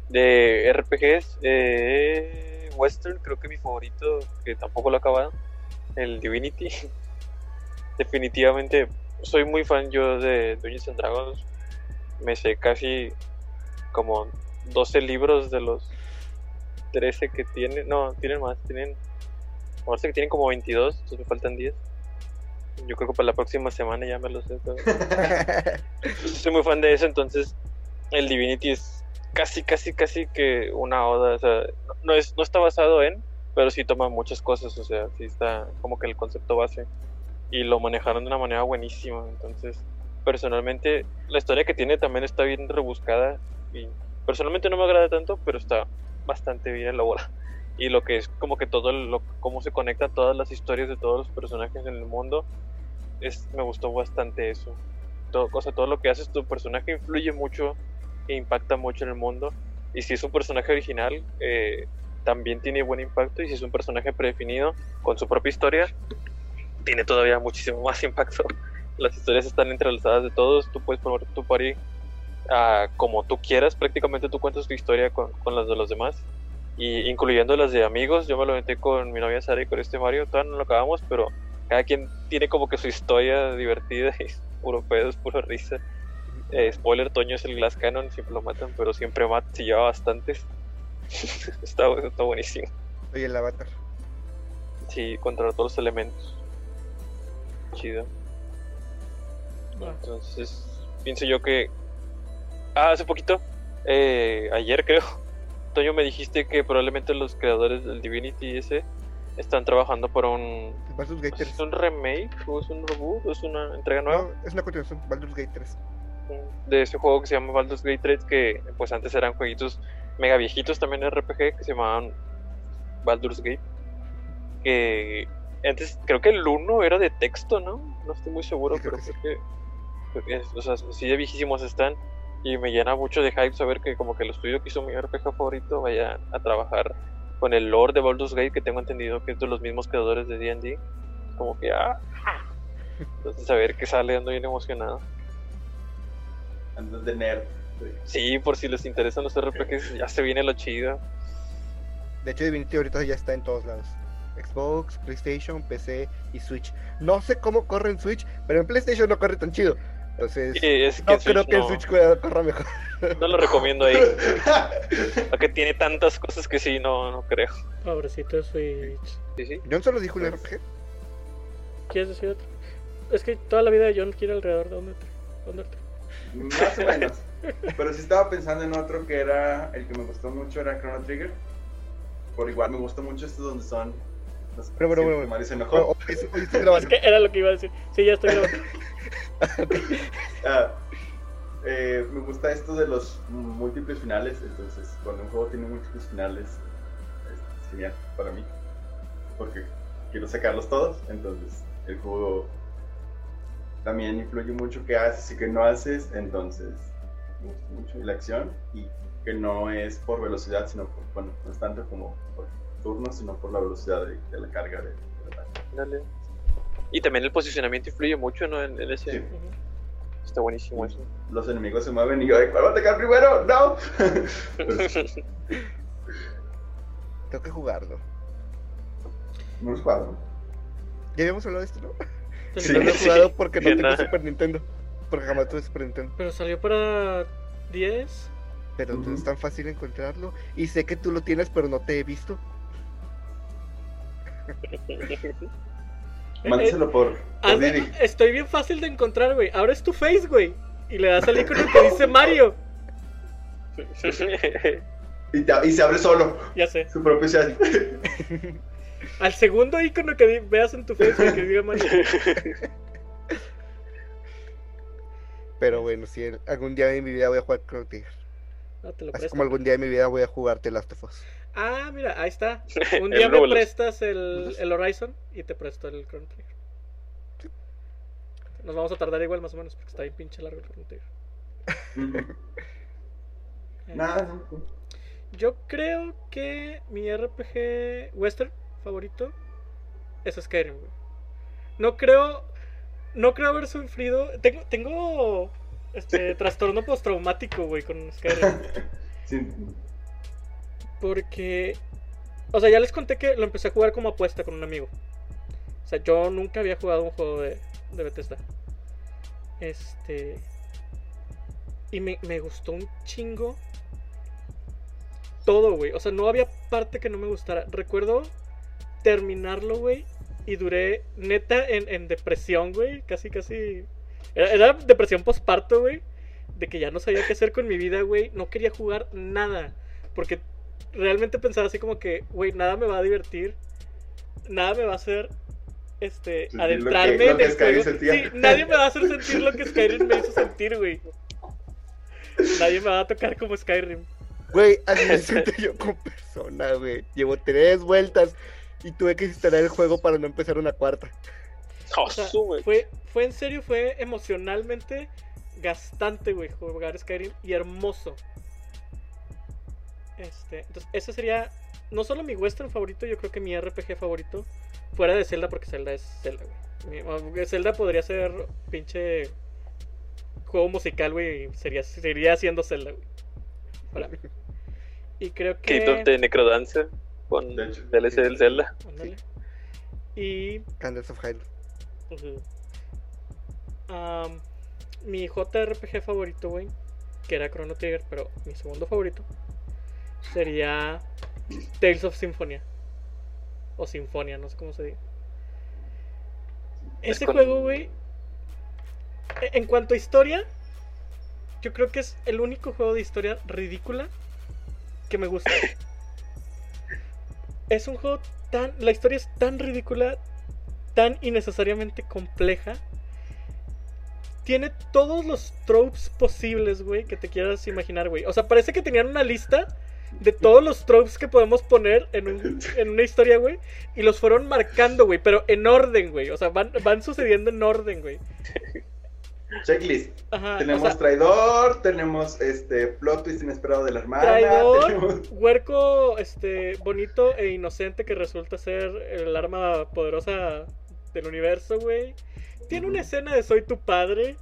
de RPGs, eh, Western, creo que mi favorito, que tampoco lo he acabado, el Divinity. *laughs* Definitivamente, soy muy fan yo de Dungeons and Dragons. Me sé casi como 12 libros de los 13 que tienen. No, tienen más, tienen. Parece que tienen como 22, entonces me faltan 10. Yo creo que para la próxima semana ya me los sé *laughs* soy muy fan de eso, entonces el Divinity es casi, casi, casi que una oda. O sea, no- no, es, no está basado en, pero sí toma muchas cosas. O sea, sí está como que el concepto base. Y lo manejaron de una manera buenísima. Entonces, personalmente, la historia que tiene también está bien rebuscada. Y personalmente no me agrada tanto, pero está bastante bien elaborada. Y lo que es como que todo lo, cómo se conectan todas las historias de todos los personajes en el mundo, es, me gustó bastante eso todo, o sea, todo lo que haces tu personaje influye mucho e impacta mucho en el mundo. Y si es un personaje original, eh, también tiene buen impacto. Y si es un personaje predefinido con su propia historia, tiene todavía muchísimo *laughs* más impacto. Las historias están entrelazadas de todos. Tú puedes poner tu party ah, como tú quieras. Prácticamente tú cuentas tu historia con, con las de los demás. Y incluyendo las de amigos. Yo me lo metí con mi novia Sara y con este Mario. Todavía no lo acabamos, pero cada quien tiene como que su historia divertida y es *laughs* puro pedo, es puro risa. Eh, spoiler, Toño es el Glass Cannon, siempre lo matan, pero siempre mata, se lleva bastantes. *laughs* está, está buenísimo. Soy el avatar. Sí, contra todos los elementos. Chido. Entonces, pienso yo que. Ah, hace poquito, eh, ayer creo, *laughs* Toño me dijiste que probablemente los creadores del Divinity ese están trabajando por un. Baldur's Gate 3. ¿Es un remake? ¿O es un reboot? ¿O es una entrega nueva? No, es una continuación. Baldur's Gate 3. de ese juego que se llama Baldur's Gate 3 que pues antes eran jueguitos mega viejitos también RPG que se llamaban Baldur's Gate que antes creo que el 1 era de texto ¿no? no estoy muy seguro Sí, creo pero que creo que, creo que es- o sea sí de viejísimos están y me llena mucho de hype saber que como que el estudio que hizo mi RPG favorito vaya a trabajar con el lore de Baldur's Gate que tengo entendido que es de los mismos creadores de D&D como que ah entonces a ver qué sale ando bien emocionado Andas de nerd. Sí, por si les interesan los RPGs, ya se viene lo chido. De hecho, Divinity ahorita ya está en todos lados. Xbox, PlayStation, PC y Switch. No sé cómo corre en Switch, pero en PlayStation no corre tan chido. Entonces, Y es que no Switch creo que no, Switch corra corra mejor. no lo recomiendo ahí. *laughs* Porque tiene tantas cosas que sí, no, no creo. Pobrecito Switch. Sí, sí. John solo dijo un Pues- RPG. ¿Quieres decir otro? Es que toda la vida John quiere alrededor de Undertale. Undertale. Más o menos. *laughs* Pero sí estaba pensando en otro que era el que me gustó mucho, era Chrono Trigger. Por igual me gustó mucho estos donde son. Pero, se enojó. oh, es- hoy estoy grabando. *laughs* Es que era lo que iba a decir. Sí, ya estoy *laughs* grabando. Ah, eh, me gusta esto de los múltiples finales. Entonces, cuando un juego tiene múltiples finales, es genial para mí. Porque quiero sacarlos todos. Entonces, el juego también influye mucho qué haces y qué no haces. Entonces, me gusta mucho y la acción. Y que no es por velocidad, sino por, bueno, no es tanto como por turnos, sino por la velocidad de, de la carga de, atque. Dale. Y también el posicionamiento influye mucho, ¿no? En, en ese. Sí. Está buenísimo eso. Los enemigos se mueven y yo, ¿cuál va a atacar primero? ¡No! *laughs* Tengo que jugarlo. no hemos jugado. Ya habíamos hablado de esto, ¿no? Que Sí, no lo he sí. jugado porque no tengo nada. Super Nintendo. Porque jamás tuve Super Nintendo. Pero salió para 10. Pero Ujú. es tan fácil encontrarlo. Y sé que tú lo tienes, pero no te he visto. *laughs* Mándeselo por, por Didi. estoy bien fácil de encontrar, güey. Abres tu face, güey. Y le das al icono que dice Mario. Y, te- y se abre solo. Ya sé. Su propio chat. *laughs* Al segundo icono que veas en tu Facebook que diga Mario. Pero bueno, si algún día de mi vida voy a jugar Chrono Trigger. No, te lo Así presto. como algún día de mi vida voy a jugar The Last of Us. Ah, mira, ahí está. *laughs* Un día me Robles. prestas el, el Horizon y te presto el Chrono Trigger. Nos vamos a tardar igual más o menos porque está bien pinche largo el Chrono Trigger. *laughs* Eh, Nada, no. Yo creo que mi RPG western favorito es Skyrim, güey. No creo. No creo haber sufrido. Tengo, tengo este *laughs* trastorno postraumático, güey, con Skyrim. Sí. Porque. O sea, ya les conté que lo empecé a jugar como apuesta con un amigo. O sea, yo nunca había jugado un juego de, de Bethesda. Este. Y me, me gustó un chingo. Todo, güey. O sea, no había parte que no me gustara. Recuerdo terminarlo, güey. Y duré, neta, en, en depresión, güey. Casi, casi. Era, era depresión postparto, güey. De que ya no sabía qué hacer con mi vida, güey. No quería jugar nada. Porque realmente pensaba así como que, güey, nada me va a divertir. Nada me va a hacer este Sentir lo adentrarme que- lo en el juego. Sí, nadie me va a hacer sentir lo que Skyrim me hizo sentir, güey. Nadie me va a tocar como Skyrim. Güey, así me siento yo como persona, güey. Llevo tres vueltas y tuve que instalar el juego para no empezar una cuarta. Oh, O sea, fue, fue en serio, fue emocionalmente gastante, güey, jugar Skyrim y hermoso. Este, entonces, ese sería no solo mi western favorito, yo creo que mi RPG favorito, fuera de Zelda, porque Zelda es Zelda, güey. Zelda podría ser pinche juego musical, güey, y sería, seguiría siendo Zelda, güey. Para mí. Y creo que... K-pop de Necrodancer con De hecho. DLC del Zelda. Ándale. Y Candles of Hyrule. Am, mi JRPG favorito, güey, que era Chrono Trigger, pero mi segundo favorito sería Tales of Symphonia. O Sinfonia, no sé cómo se diga. Es Ese con- juego, güey, e- en cuanto a historia, yo creo que es el único juego de historia ridícula que me gusta. *laughs* Es un juego tan. La historia es tan ridícula, tan innecesariamente compleja. Tiene todos los tropes posibles, güey, que te quieras imaginar, güey. O sea, parece que tenían una lista de todos los tropes que podemos poner en, un- *laughs* en una historia, güey. Y los fueron marcando, güey, pero en orden, güey. O sea, van, van sucediendo en orden, güey. Checklist. Ajá. tenemos o sea, traidor, tenemos este plot twist inesperado de la hermana. traidor, tenemos- huerco, este, bonito e inocente que resulta ser el arma poderosa del universo, güey. Tiene una escena de Soy tu padre.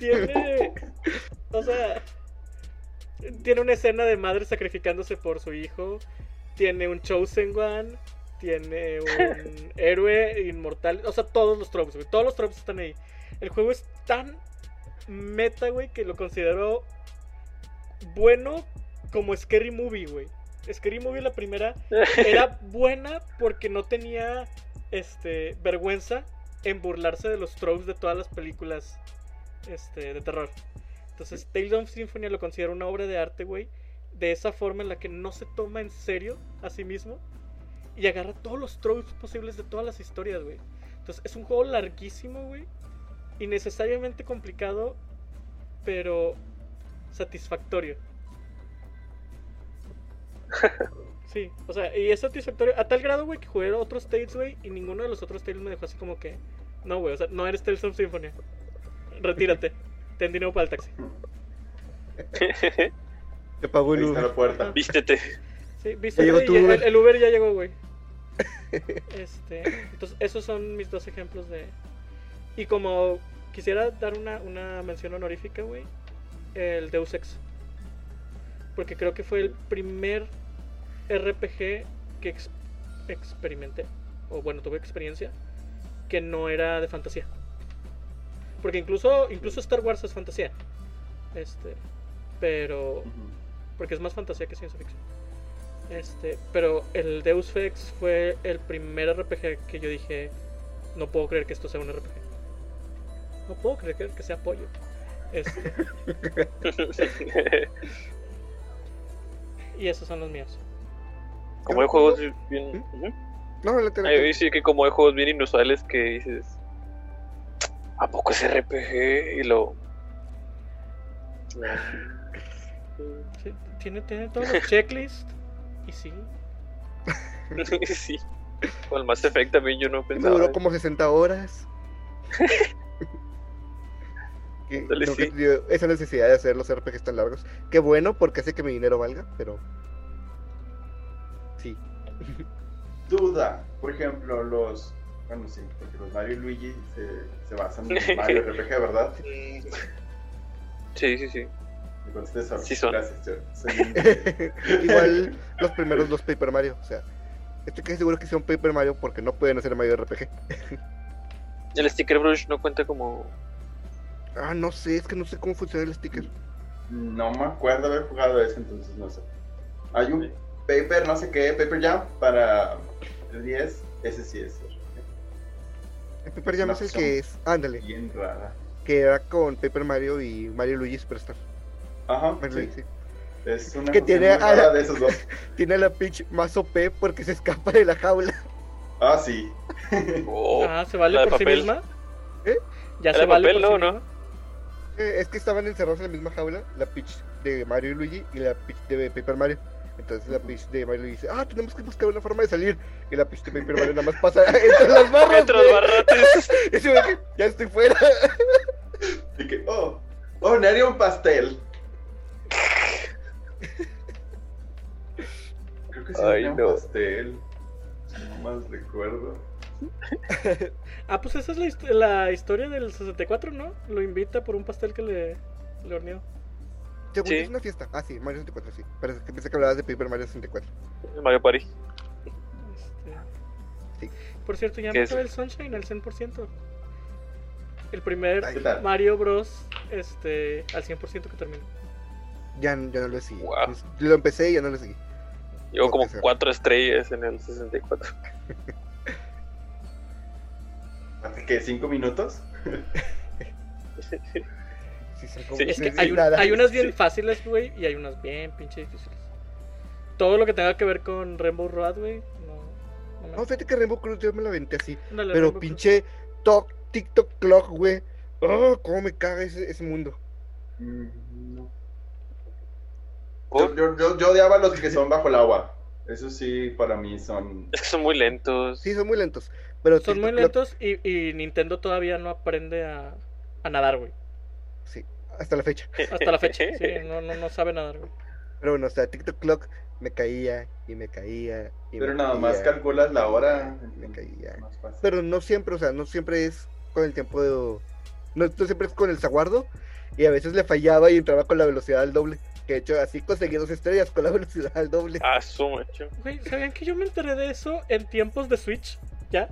Tiene. O sea. Tiene una escena de madre sacrificándose por su hijo. Tiene un Chosen One. Tiene un *laughs* héroe inmortal. O sea, todos los tropes, güey. Todos los tropes están ahí. El juego es tan meta, güey, que lo considero bueno como Scary Movie, güey. Scary Movie la primera *laughs* era buena porque no tenía este vergüenza en burlarse de los tropes de todas las películas este, de terror. Entonces, Tales of Symphonia lo considero una obra de arte, güey, de esa forma en la que no se toma en serio a sí mismo y agarra todos los tropes posibles de todas las historias, güey. Entonces, es un juego larguísimo, güey, innecesariamente complicado, pero satisfactorio. *laughs* Sí, o sea, y es satisfactorio a tal grado, güey, que jugué otros Tales, güey, y ninguno de los otros Tales me dejó así como que, no, güey, o sea, no eres Tales of Symphonia. Retírate. *laughs* Ten dinero para el taxi. *laughs* Te pagó el Uber. la puerta. Vístete. Sí, llegó tu el Uber ya llegó, güey. *laughs* Este, entonces, esos son mis dos ejemplos de. Y como quisiera dar una, una mención honorífica, güey, el Deus Ex. Porque creo que fue el primer RPG que ex- experimenté, o bueno, tuve experiencia, que no era de fantasía. Porque incluso, incluso Star Wars es fantasía. Este, pero porque es más fantasía que ciencia ficción. Este, pero el Deus Ex fue el primer RPG que yo dije, no puedo creer que esto sea un RPG. No puedo creer que, sea pollo. Este, *laughs* y esos son los míos. Como hay juegos juego- bien. ¿Mm? No, la sí que como hay juegos bien inusuales que dices. ¿A poco es RPG? Y lo. Sí, tiene, tiene todos los checklists. Y sí. *laughs* sí. Con el Mass Effect también yo no Me pensaba. duró como 60 horas. *laughs* Que sí. esa necesidad de hacer los RPGs tan largos. Qué bueno, porque hace que mi dinero valga, pero. Sí. Duda, por ejemplo, los. Bueno, sí, porque los Mario y Luigi se, se basan en *laughs* Mario RPG, ¿verdad? Sí, sí, sí. Eso, Sí son. Gracias, yo soy un- Igual los primeros dos Paper Mario. O sea, estoy casi seguro que son Paper Mario porque no pueden hacer Mario RPG. *laughs* El Sticker Brush no cuenta como. Ah, no sé, es que no sé cómo funciona el sticker. No me acuerdo haber jugado eso, entonces no sé. Hay un Paper, no sé qué, Paper Jam para el 10. Ese sí es El Paper Jam No, es el que es. Ándale, bien rara. que era con Paper Mario y Mario Luigi Superstar. Ajá, Mario sí. Luigi, sí. Es una Que tiene a- de esos dos. *laughs* Tiene la pitch más OP porque se escapa de la jaula. Ah, sí. Oh, ah, ¿se vale por sí misma? ¿Eh? Ya se vale papel, por sí ¿no? misma. Eh, es que estaban encerrados en la misma jaula, la pitch de Mario y Luigi y la pitch de Paper Mario. Entonces la pitch de Mario dice, ah, tenemos que buscar una forma de salir. Y la pitch de Paper Mario nada más pasa *laughs* entre las barras. *laughs* Entre los barrotes. *laughs* Y se ve que ya estoy fuera. Y que, oh, oh, haría un pastel. Creo que sí, Ay, un no. pastel. Si no más recuerdo. Ah, pues esa es la, hist- la historia del 64, ¿no? Lo invita por un pastel que le, le horneó. Según Sí. es una fiesta. Ah, sí, Mario 64, sí. Pero es que pensé que hablabas de Paper Mario 64. Mario Party. Este... Sí. Por cierto, ya ¿Qué me acabé el Sunshine al 100%. El primer. Mario Bros. Este, al 100% que terminó. Ya, ya no lo seguí. Pues, Lo empecé y ya no lo seguí. Llevo como se- cuatro estrellas en el 64. ¿Hace qué? ¿Cinco minutos? *laughs* Sí, son como- Sí, Es que sí, hay, hay unas bien fáciles, güey, y hay unas bien pinche difíciles. Todo lo que tenga que ver con Rainbow Road, güey, no. no fíjate que Rainbow Cruz yo me la aventé así. Pero Rainbow pinche Tok, TikTok Clock, güey. Oh, cómo me caga ese, ese mundo. Mm. Yo, yo, yo, yo odiaba los que son bajo el agua. Eso sí, para mí son. Es que son muy lentos. Sí, son muy lentos. Pero Son muy lentos y, y Nintendo todavía no aprende a, a nadar, güey. Sí, hasta la fecha. Hasta la fecha. Sí, no, no, no sabe nadar, güey. Pero bueno, o sea, TikTok Clock me caía y me caía. Y Pero me nada más caía, calculas la hora. Me caía. Más. Pero no siempre, o sea, no siempre es con el tiempo de. No, no siempre es con el zaguardo. Y a veces le fallaba y entraba con la velocidad al doble. Que de hecho así conseguí dos estrellas con la *laughs* velocidad al doble. Ah, su macho. Güey, ¿sabían que yo me enteré de eso en tiempos de Switch? ¿Ya?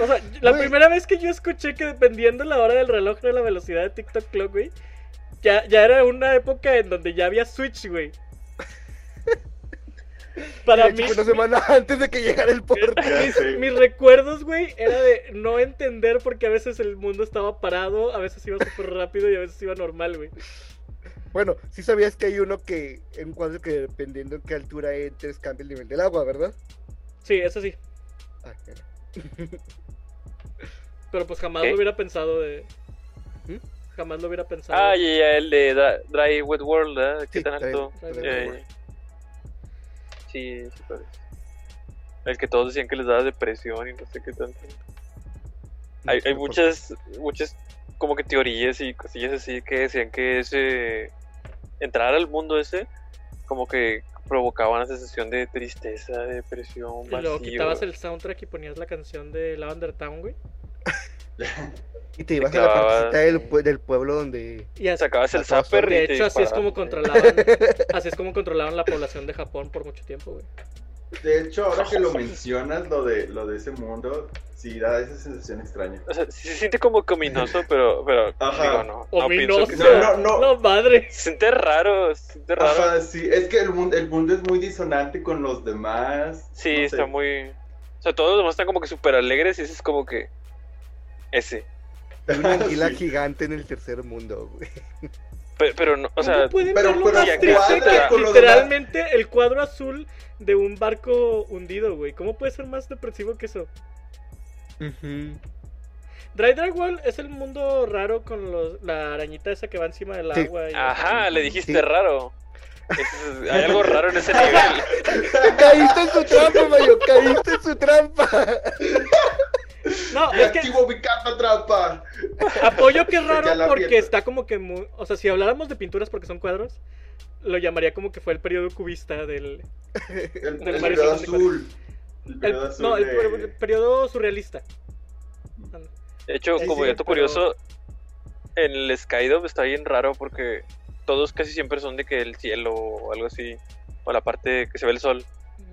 O sea, la Güey. primera vez que yo escuché que dependiendo la hora del reloj era la velocidad de TikTok Clock, güey, ya, ya era una época en donde ya había Switch, güey. *laughs* Para De mí, una semana antes de que llegara el. *laughs* Ya mis, recuerdos, güey, era de no entender porque a veces el mundo estaba parado, a veces iba súper rápido y a veces iba normal, güey. Bueno, sí sabías que hay uno que, en cuadro que dependiendo en qué altura entres, cambia el nivel del agua, ¿verdad? Sí, eso sí. *laughs* Pero pues jamás ¿Qué? lo hubiera pensado de... ¿Mm? Jamás lo hubiera pensado. Ah, ya, el de Dry Wet World. ¿Qué Sí, tan alto? Sí, sí, parece. El que todos decían que les daba depresión y no sé qué tanto. Hay, hay muchas, muchas como que teorías y cosillas así que decían que ese entrar al mundo ese como que provocaba una sensación de tristeza, de depresión, Y luego vacío. quitabas el soundtrack y ponías la canción de Lavender Town, güey. Y te ibas te a la partecita del, del pueblo donde. Y así, Sacabas el zapper de hecho, así es como controlaban, así es como controlaban la *laughs* población de Japón por mucho tiempo, güey. De hecho, ahora que lo mencionas, lo de, lo de ese mundo, sí da esa sensación extraña. O sea, sí se siente como que ominoso, pero, pero *laughs* Ajá. digo, no, no Ominoso. pienso que No, sea... no, no. No, madre. Se siente raro, se siente raro. Ajá, sí, es que el mundo, el mundo es muy disonante con los demás. Sí, no sé. está muy... O sea, todos los demás están como que súper alegres y ese es como que... Ese. Una *laughs* anguila Sí. gigante en el tercer mundo, güey. Pero, pero no, o ¿Cómo sea, pueden pero- pero literalmente el cuadro azul de un barco hundido, güey? ¿Cómo puede ser más depresivo que eso? Dry Drag World es el mundo raro con los, la arañita esa que va encima del Sí. agua. y- ajá, le dijiste Sí. raro. Es- hay algo raro en ese nivel. *laughs* Caíste en su trampa, Mayo, caíste en su trampa. *laughs* No, es que activo mi carta trampa. apoyo que es *laughs* raro porque está como que muy... O sea, si habláramos de pinturas porque son cuadros, lo llamaría como que fue el periodo cubista del... El, Del el periodo 64. azul. El el- periodo azul. no, el, de- per- el periodo surrealista. De hecho, Sí, como sí, dato pero- curioso, en el Skydive está bien raro porque todos casi siempre son de que el cielo o algo así, o la parte que se ve el sol.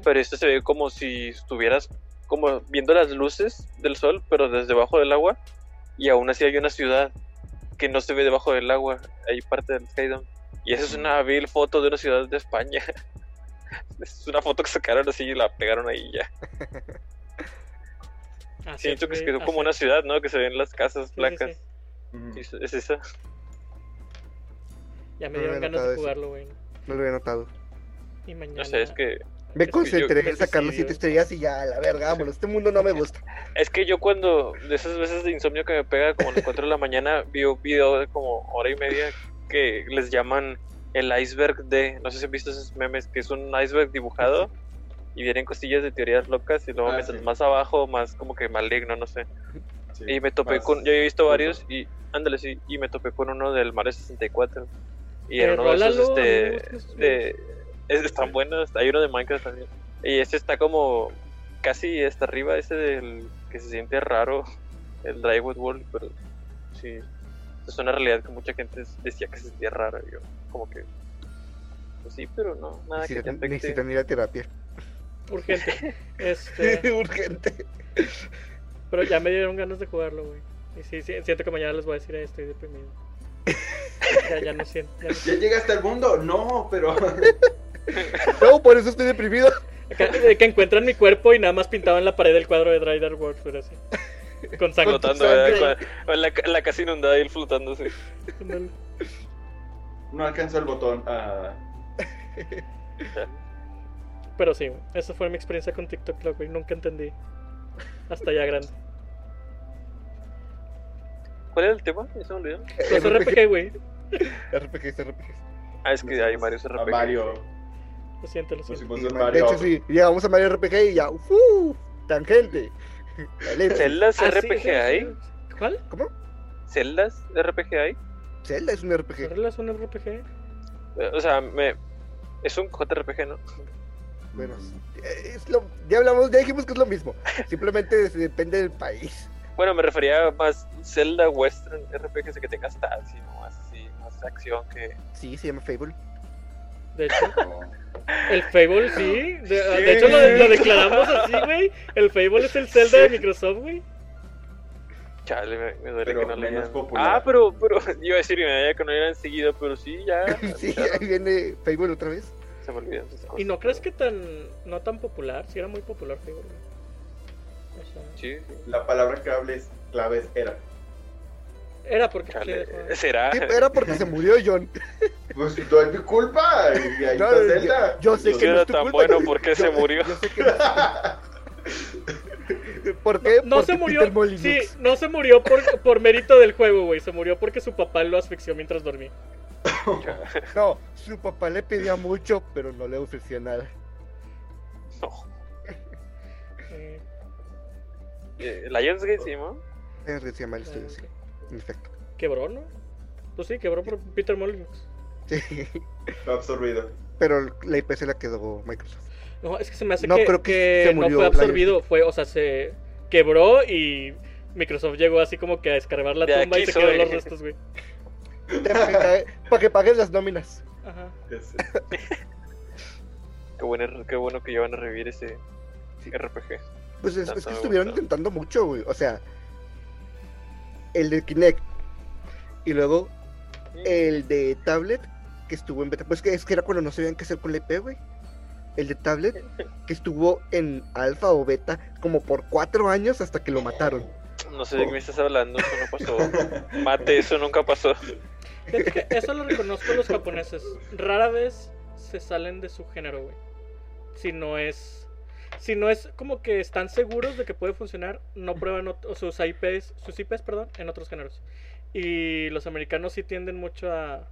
Pero este se ve como si estuvieras como viendo las luces del sol, pero desde debajo del agua. Y aún así hay una ciudad que no se ve debajo del agua. Hay parte del Skydome. Y esa es una vil foto de una ciudad de España. *laughs* es una foto que sacaron así y la pegaron ahí ya. *laughs* Así Siento que quedó como una ciudad, ¿no? Que se ven las casas Sí, sí, blancas. sí. Es, es esa. Ya me No dieron ganas de jugarlo, güey. No lo había notado. Y mañana... No sé, es que Me concentré en sacar las siete estrellas y ya, a la verga, vámonos. Este mundo no me gusta. Es que yo cuando, de esas veces de insomnio que me pega como a las 4 de la mañana, vi un video de como hora y media que les llaman el iceberg de, no sé si han visto esos memes, que es un iceberg dibujado y vienen cosillas de teorías locas y luego Ah, sí. más abajo, más como que maligno, no sé. Sí, Y me topé con, yo he visto varios y, ándale, sí, y me topé con uno del Mario 64. Y Eh, en uno de esos, este, de, están buenos, hay uno de Minecraft también. Y este está como casi hasta arriba, ese del que se siente raro, el Drywall World, pero sí, es una realidad que mucha gente decía que se sentía raro. y Yo, como que, pues sí, pero no, nada que te Necesitan, afecte. necesitan ir a terapia. Urgente. *laughs* Este... Urgente. Pero ya me dieron ganas de jugarlo, güey. Y sí, sí, siento que mañana les voy a decir, "Eh, estoy deprimido. *laughs* ya, ya no siento. Ya no ¿Ya siento. llegaste al mundo? No, pero. *laughs* No, por eso estoy deprimido. Que, encuentran mi cuerpo y nada más pintaban la pared del cuadro de Dry Dark World, pero así. Con sangre. Flotando, la, la casa inundada y él flotando así. No alcanzó el botón. Ah, Pero sí. Esa fue mi experiencia con TikTok, güey. Nunca entendí. Hasta ya grande. ¿Cuál era el tema? Ya se me olvidó. Los RPG, güey. *laughs* RPGs, RPGs. Ah, es que hay varios a RPG. Mario. Lo siento, lo siento. un De Mario. hecho, sí, llegamos a Mario RPG y ya, ¡uf! Tangente. *laughs* ¿Celdas Ah, RPG sí, hay? sí. ¿Cuál? ¿Cómo? ¿Celdas RPG hay? Zelda es un RPG. ¿Zelda es un RPG? O sea, me... es un JRPG, ¿no? Bueno, es lo, ya hablamos, ya dijimos que es lo mismo. Simplemente se- *laughs* depende del país. Bueno, me refería más Zelda Western RPG, ese que tenga stats y no más así, más acción que... Sí, se llama Fable. De hecho, *laughs* el Fable sí. De, Sí. de hecho, lo, lo declaramos así, güey. El Fable es el Zelda de Microsoft, güey. Chale, me, me duele Pero que no lean. popular. Ah, pero, pero, *laughs* iba a decir que me había que no eran seguido, pero sí, ya. *laughs* sí, ahí viene Fable otra vez. Se me olvidan esas cosas. ¿Y no crees que tan. no tan popular? Sí, era muy popular Fable, güey. O sea, Sí. La palabra clave es, clave es era. Era porque. Chale, ¿será? Sí, era porque se murió John. *laughs* Pues no es mi culpa. Y ahí No, está yo- Zelda. yo sé Si que no era es tu tan culpa. bueno, ¿por qué Yo- se murió? Yo sé que no. ¿Por qué? No Porque se murió. Sí, no se murió por, por mérito del juego, güey. Se murió porque su papá lo asfixió mientras dormía. *laughs* No, su papá le pedía mucho, pero no le ofrecía nada. No. *laughs* Eh, Eh, Lionsgate, ¿no? Es que se llama el estudio, sí. En efecto. ¿Quebró, no? Pues sí, quebró por Peter Molyneux. Sí. Fue absorbido. Pero la IP se la quedó Microsoft. No, es que se me hace No, que, creo que que se no murió fue absorbido. Fue, o sea, se quebró y Microsoft llegó así como que a descargar la De tumba y se quedó soy. los restos, güey. Para que, cague- para que pagues las nóminas. Ajá. *laughs* Qué bueno, qué bueno que llevan a revivir ese Sí. RPG. Pues es, que estuvieron intentando mucho, güey. O sea, el de Kinect y luego el de tablet que estuvo en beta. Pues que es que era cuando no sabían qué hacer con la IP, güey. El de tablet que estuvo en alfa o beta como por cuatro años hasta que lo mataron. No sé de qué me estás hablando, eso no pasó. *laughs* Mate, eso nunca pasó. Que eso lo reconozco a los japoneses. Rara vez se salen de su género, güey. Si no es. Si no es como que están seguros de que puede funcionar, no prueban sus IPs, sus IPs, perdón, en otros géneros. Y los americanos sí tienden mucho a.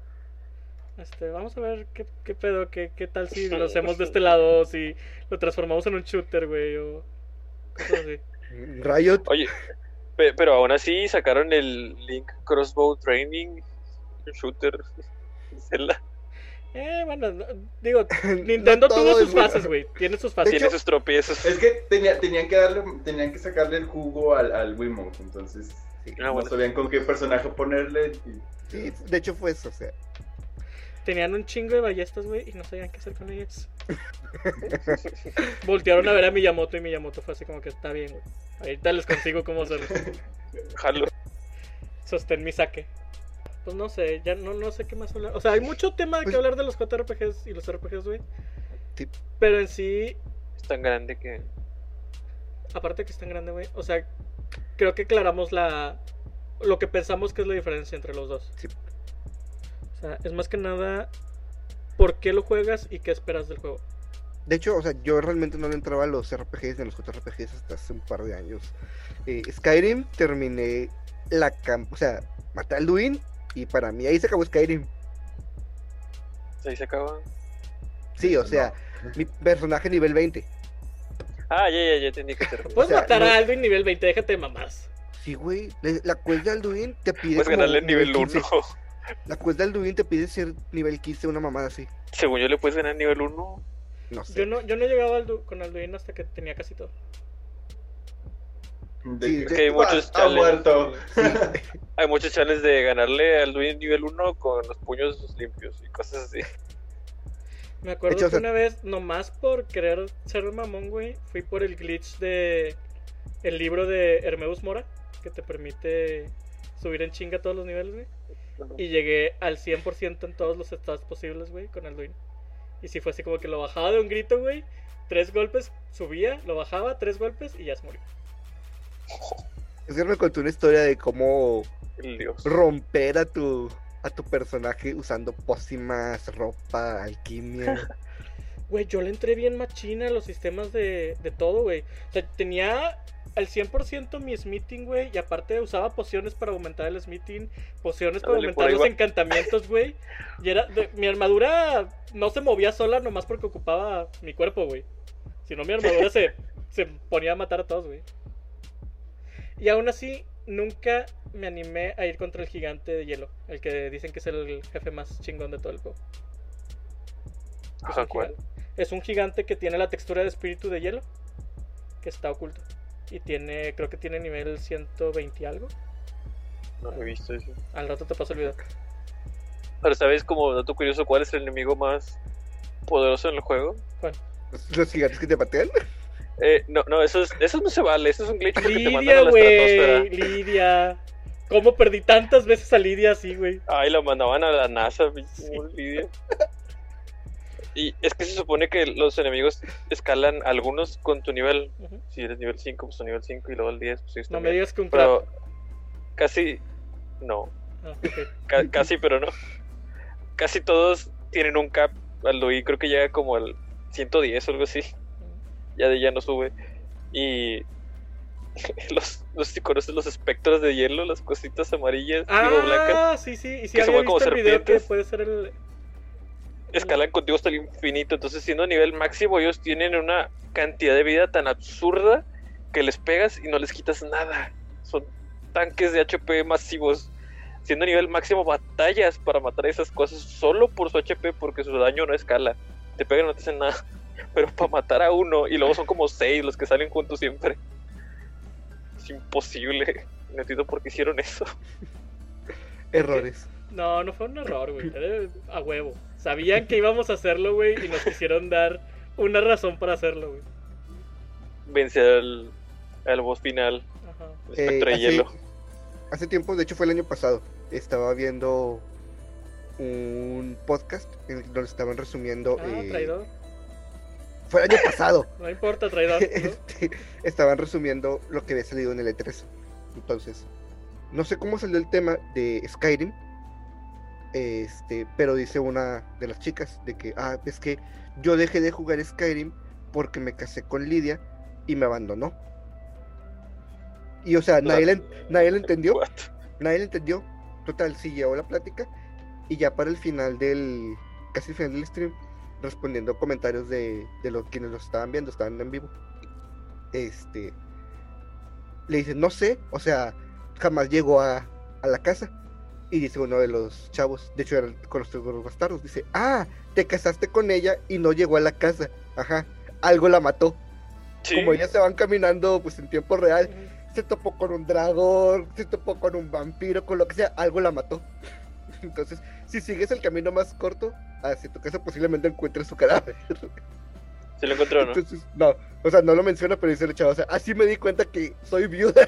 Este, vamos a ver qué, qué pedo, qué, qué tal si lo hacemos de este *laughs* lado, si lo transformamos en un shooter, güey, o cosas así. *laughs* Riot, Oye, pe- pero aún así sacaron el Link Crossbow Training Shooter. *laughs* Eh, bueno, no- digo, *laughs* Nintendo No tuvo sus fases, güey. Tiene sus fases. Tiene sus tropiezos. Es que tenía, tenían que darle, tenían que sacarle el jugo al, al Wiimote, entonces Sí, Ah, no bueno. sabían con qué personaje ponerle. y- sí, de hecho fue eso, o sea. Tenían un chingo de ballestas, güey, y no sabían qué hacer con ellas. *laughs* Voltearon a ver a Miyamoto y Miyamoto fue así como que está bien, güey. Ahorita les consigo cómo hacerlo. Jalo. Sostén mi saque. Pues no sé, ya no, no sé qué más hablar. O sea, hay mucho tema de que Pues- hablar de los JRPGs y los RPGs, güey. Sí. Pero en sí, Es tan grande que. aparte que es tan grande, güey. O sea, creo que aclaramos la. Lo que pensamos que es la diferencia entre los dos. Sí. O sea, es más que nada. ¿Por qué lo juegas y qué esperas del juego? De hecho, o sea, yo realmente no le entraba a los RPGs ni a los JRPGs hasta hace un par de años. Eh, Skyrim terminé la cam... O sea, maté a Alduin y para mí ahí se acabó Skyrim. Ahí se acaba. Sí, o No. sea, mi personaje nivel 20. Ah, ya, ya, ya entendí que te. *laughs* Puedes sea, matar no- a Alduin nivel 20, déjate de mamás. Sí, güey. La quest de Alduin te pide. Puedes ganarle nivel 1. 15. La quest de Alduin te pide ser nivel 15, una mamada así. Según yo le puedes ganar nivel 1. No sé. Yo no, yo no llegaba al Du- con Alduin hasta que tenía casi todo. De Sí, que- que hay muchos ha challenges. muerto. *laughs* Hay muchos challenges de ganarle al Luis nivel 1 con los puños limpios y cosas así. Me acuerdo hecho, que una vez, nomás por querer ser mamón, güey, fui por el glitch de el libro de Hermeus Mora, que te permite subir en chinga todos los niveles, güey. Y llegué al 100% en todos los estados posibles, güey, con Alduin. Y si fue así como que lo bajaba de un grito, güey. Tres golpes, subía, lo bajaba, tres golpes y ya se murió. Es que me contó una historia de cómo dios. romper a tu a tu personaje usando pócimas, ropa, alquimia. *laughs* Güey, yo le entré bien machina a los sistemas de, de todo, güey. O sea, tenía al 100% mi smithing, güey. Y aparte usaba pociones para aumentar el smithing. Pociones para aumentar los va. encantamientos, güey. Y era... de- mi armadura no se movía sola nomás porque ocupaba mi cuerpo, güey. Si no, mi armadura se, se ponía a matar a todos, güey. Y aún así, nunca me animé a ir contra el gigante de hielo. El que dicen que es el jefe más chingón de todo el juego. Es Ajá, un ¿cuál? gigante- Es un gigante que tiene la textura de espíritu de hielo. Que está oculto. Y tiene, creo que tiene nivel 120 y algo. No lo he visto eso. Al rato te paso el video. Pero ¿sabes como dato curioso cuál es el enemigo más poderoso en el juego? Los gigantes que te patean. Eh, no, no, eso, es, eso no se vale, eso es un glitch porque te mandan a Lidia, la güey. estratosfera. Lidia. ¿Cómo perdí tantas veces a Lidia así, güey? Ay, la mandaban a la NASA, pinche Lidia. Y es que se supone que los enemigos escalan algunos con tu nivel. Si eres nivel 5, pues tu nivel 5 y luego el 10, pues ellos No me digas que un trap. Pero casi, no, Ah, casi, pero no. Casi todos tienen un cap. Alduí creo que llega como al 110 o algo así. Ya de ya no sube. Y *laughs* los, los si conoces los espectros de hielo, las cositas amarillas, digo blancas, Ah, sí, sí. Y que se mueven como video que serpientes. puede ser el... escalan contigo hasta el infinito. Entonces, siendo nivel máximo, ellos tienen una cantidad de vida tan absurda que les pegas y no les quitas nada. Son tanques de HP masivos. Siendo nivel máximo, batallas para matar a esas cosas solo por su HP, porque su daño no escala. Te pegan y no te hacen nada. Pero para matar a uno, y luego son como seis los que salen juntos siempre. Es imposible. No entiendo por qué hicieron eso. Errores. No, no fue un error, güey. Era a huevo. Sabían que íbamos a hacerlo, güey, y nos quisieron dar una razón para hacerlo, güey. Vencer al, al boss final, Ajá. el espectro de hace, hielo. hace tiempo, de hecho fue el año pasado, estaba viendo un podcast en el que nos estaban resumiendo. Ah, eh, traidor. Fue el año pasado. *laughs* No importa, traidor. ¿no? Este, estaban resumiendo lo que había salido en el E3. Entonces, no sé cómo salió el tema de Skyrim, Este, pero dice una de las chicas de que, ah, es que yo dejé de jugar Skyrim porque me casé con Lidia y me abandonó. Y o sea, nadie le, nadie le entendió, What? nadie le entendió. Total, sí llevó la plática y ya para el final del, casi el final del stream, respondiendo comentarios de, de los quienes lo estaban viendo, estaban en vivo. Este, le dice, no sé, o sea, jamás llegó a, a la casa. Y dice uno de los chavos, de hecho era el- con los tres bastardos, dice, ah, te casaste con ella y no llegó a la casa. Ajá, algo la mató. Sí. Como ellas se van caminando pues en tiempo real, se topó con un dragón, se topó con un vampiro, con lo que sea, algo la mató. *laughs* Entonces, si sigues el camino más corto hacia tu casa, posiblemente encuentres su cadáver. ¿Se lo encontró, no? Entonces, no, o sea, no lo menciona, pero dice el chavo, o sea, así me di cuenta que soy viuda.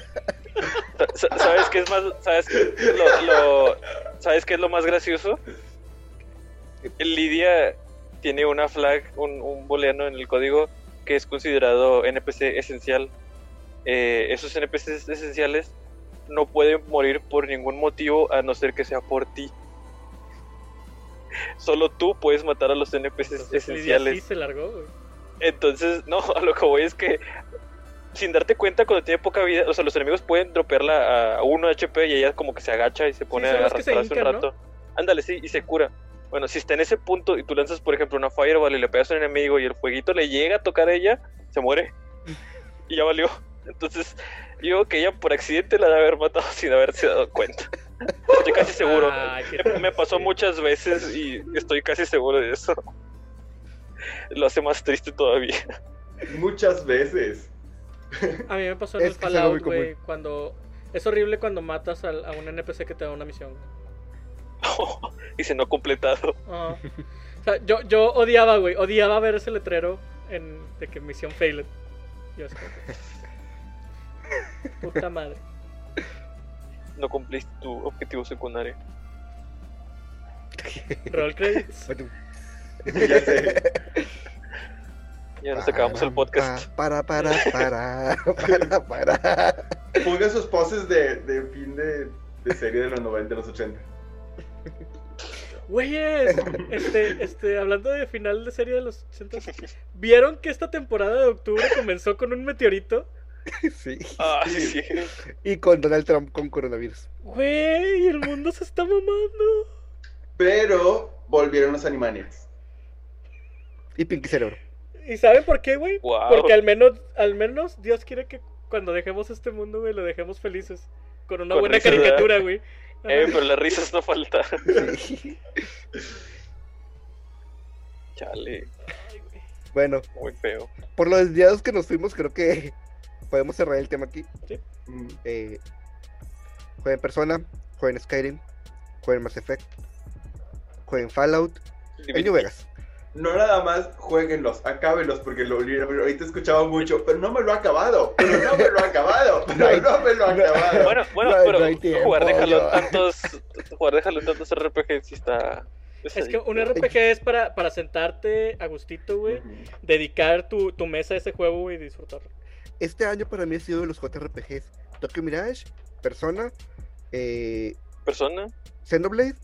Sa- sa- ¿Sabes qué es más? ¿Sabes qué, lo, lo- ¿Sabes qué es lo más gracioso? Lidia tiene una flag, un, un booleano en el código que es considerado NPC esencial. Eh, esos NPCs esenciales no pueden morir por ningún motivo a no ser que sea por ti. *laughs* Solo tú puedes matar a los NPCs esenciales. sí se largó, güey. Entonces, no, *laughs* a lo que voy es que sin darte cuenta cuando tiene poca vida, o sea, los enemigos pueden dropearla a 1 HP y ella como que se agacha y se pone son a arrastrarse un rato. Ándale, sí, y se cura. Bueno, si está en ese punto y tú lanzas, por ejemplo, una Fireball y le pegas a un enemigo y el fueguito le llega a tocar a ella, se muere. *laughs* Y ya valió. Entonces, digo que ella por accidente la debe haber matado sin haberse dado cuenta. Estoy casi seguro. Ay, *laughs* Me- pasó muchas veces y estoy casi seguro de eso. Lo hace más triste todavía. Muchas veces. A mí me pasó *laughs* en Es el que es Fallout, güey, cuando... Es horrible cuando matas al- a un NPC que te da una misión. *laughs* y se no ha completado. Ajá. O sea, yo, yo odiaba, güey, odiaba ver ese letrero en, de que misión failed. Yo así como, Puta madre. No cumpliste tu objetivo secundario. *laughs* Roll credits. Ya sé. Ya nos acabamos el podcast. Para, para, para, para, *laughs* para. Pongan sus poses de, de fin de, de serie de los 90 de los 80. Güeyes, este, este, hablando de final de serie de los 80 ¿vieron que esta temporada de octubre comenzó con un meteorito? *laughs* Sí. Ah, sí, sí. Y con Donald Trump con coronavirus. Güey, el mundo se está mamando. Pero volvieron los Animaniacs. Y Pinky Cerebro. ¿Y saben por qué, güey? Wow. Porque al menos, al menos Dios quiere que cuando dejemos este mundo, güey, lo dejemos felices. Con una Con buena caricatura, güey. *laughs* Eh, pero las risas no faltan. *laughs* Sí. Chale, Ay, güey. Bueno, muy feo. por los desviados que nos fuimos, creo que podemos cerrar el tema aquí. Mm, Eh, jueguen Persona, jueguen Skyrim, jueguen Mass Effect, jueguen Fallout, en New Vegas. No nada más jueguenlos, acábenlos, porque lo ahorita he escuchado mucho, pero no me lo ha acabado, pero no me lo ha acabado, *laughs* pero no me lo ha acabado. Bueno, bueno, No, pero no tiempo, jugar de jalón yo. tantos, jugar de jalón tantos RPG sí está. Es que un RPG es para, para sentarte a gustito, güey. Dedicar tu, tu mesa a ese juego, güey, y disfrutarlo. Este año para mí ha sido de los JRPGs. Tokyo Mirage, Persona, eh, persona. Xenoblade,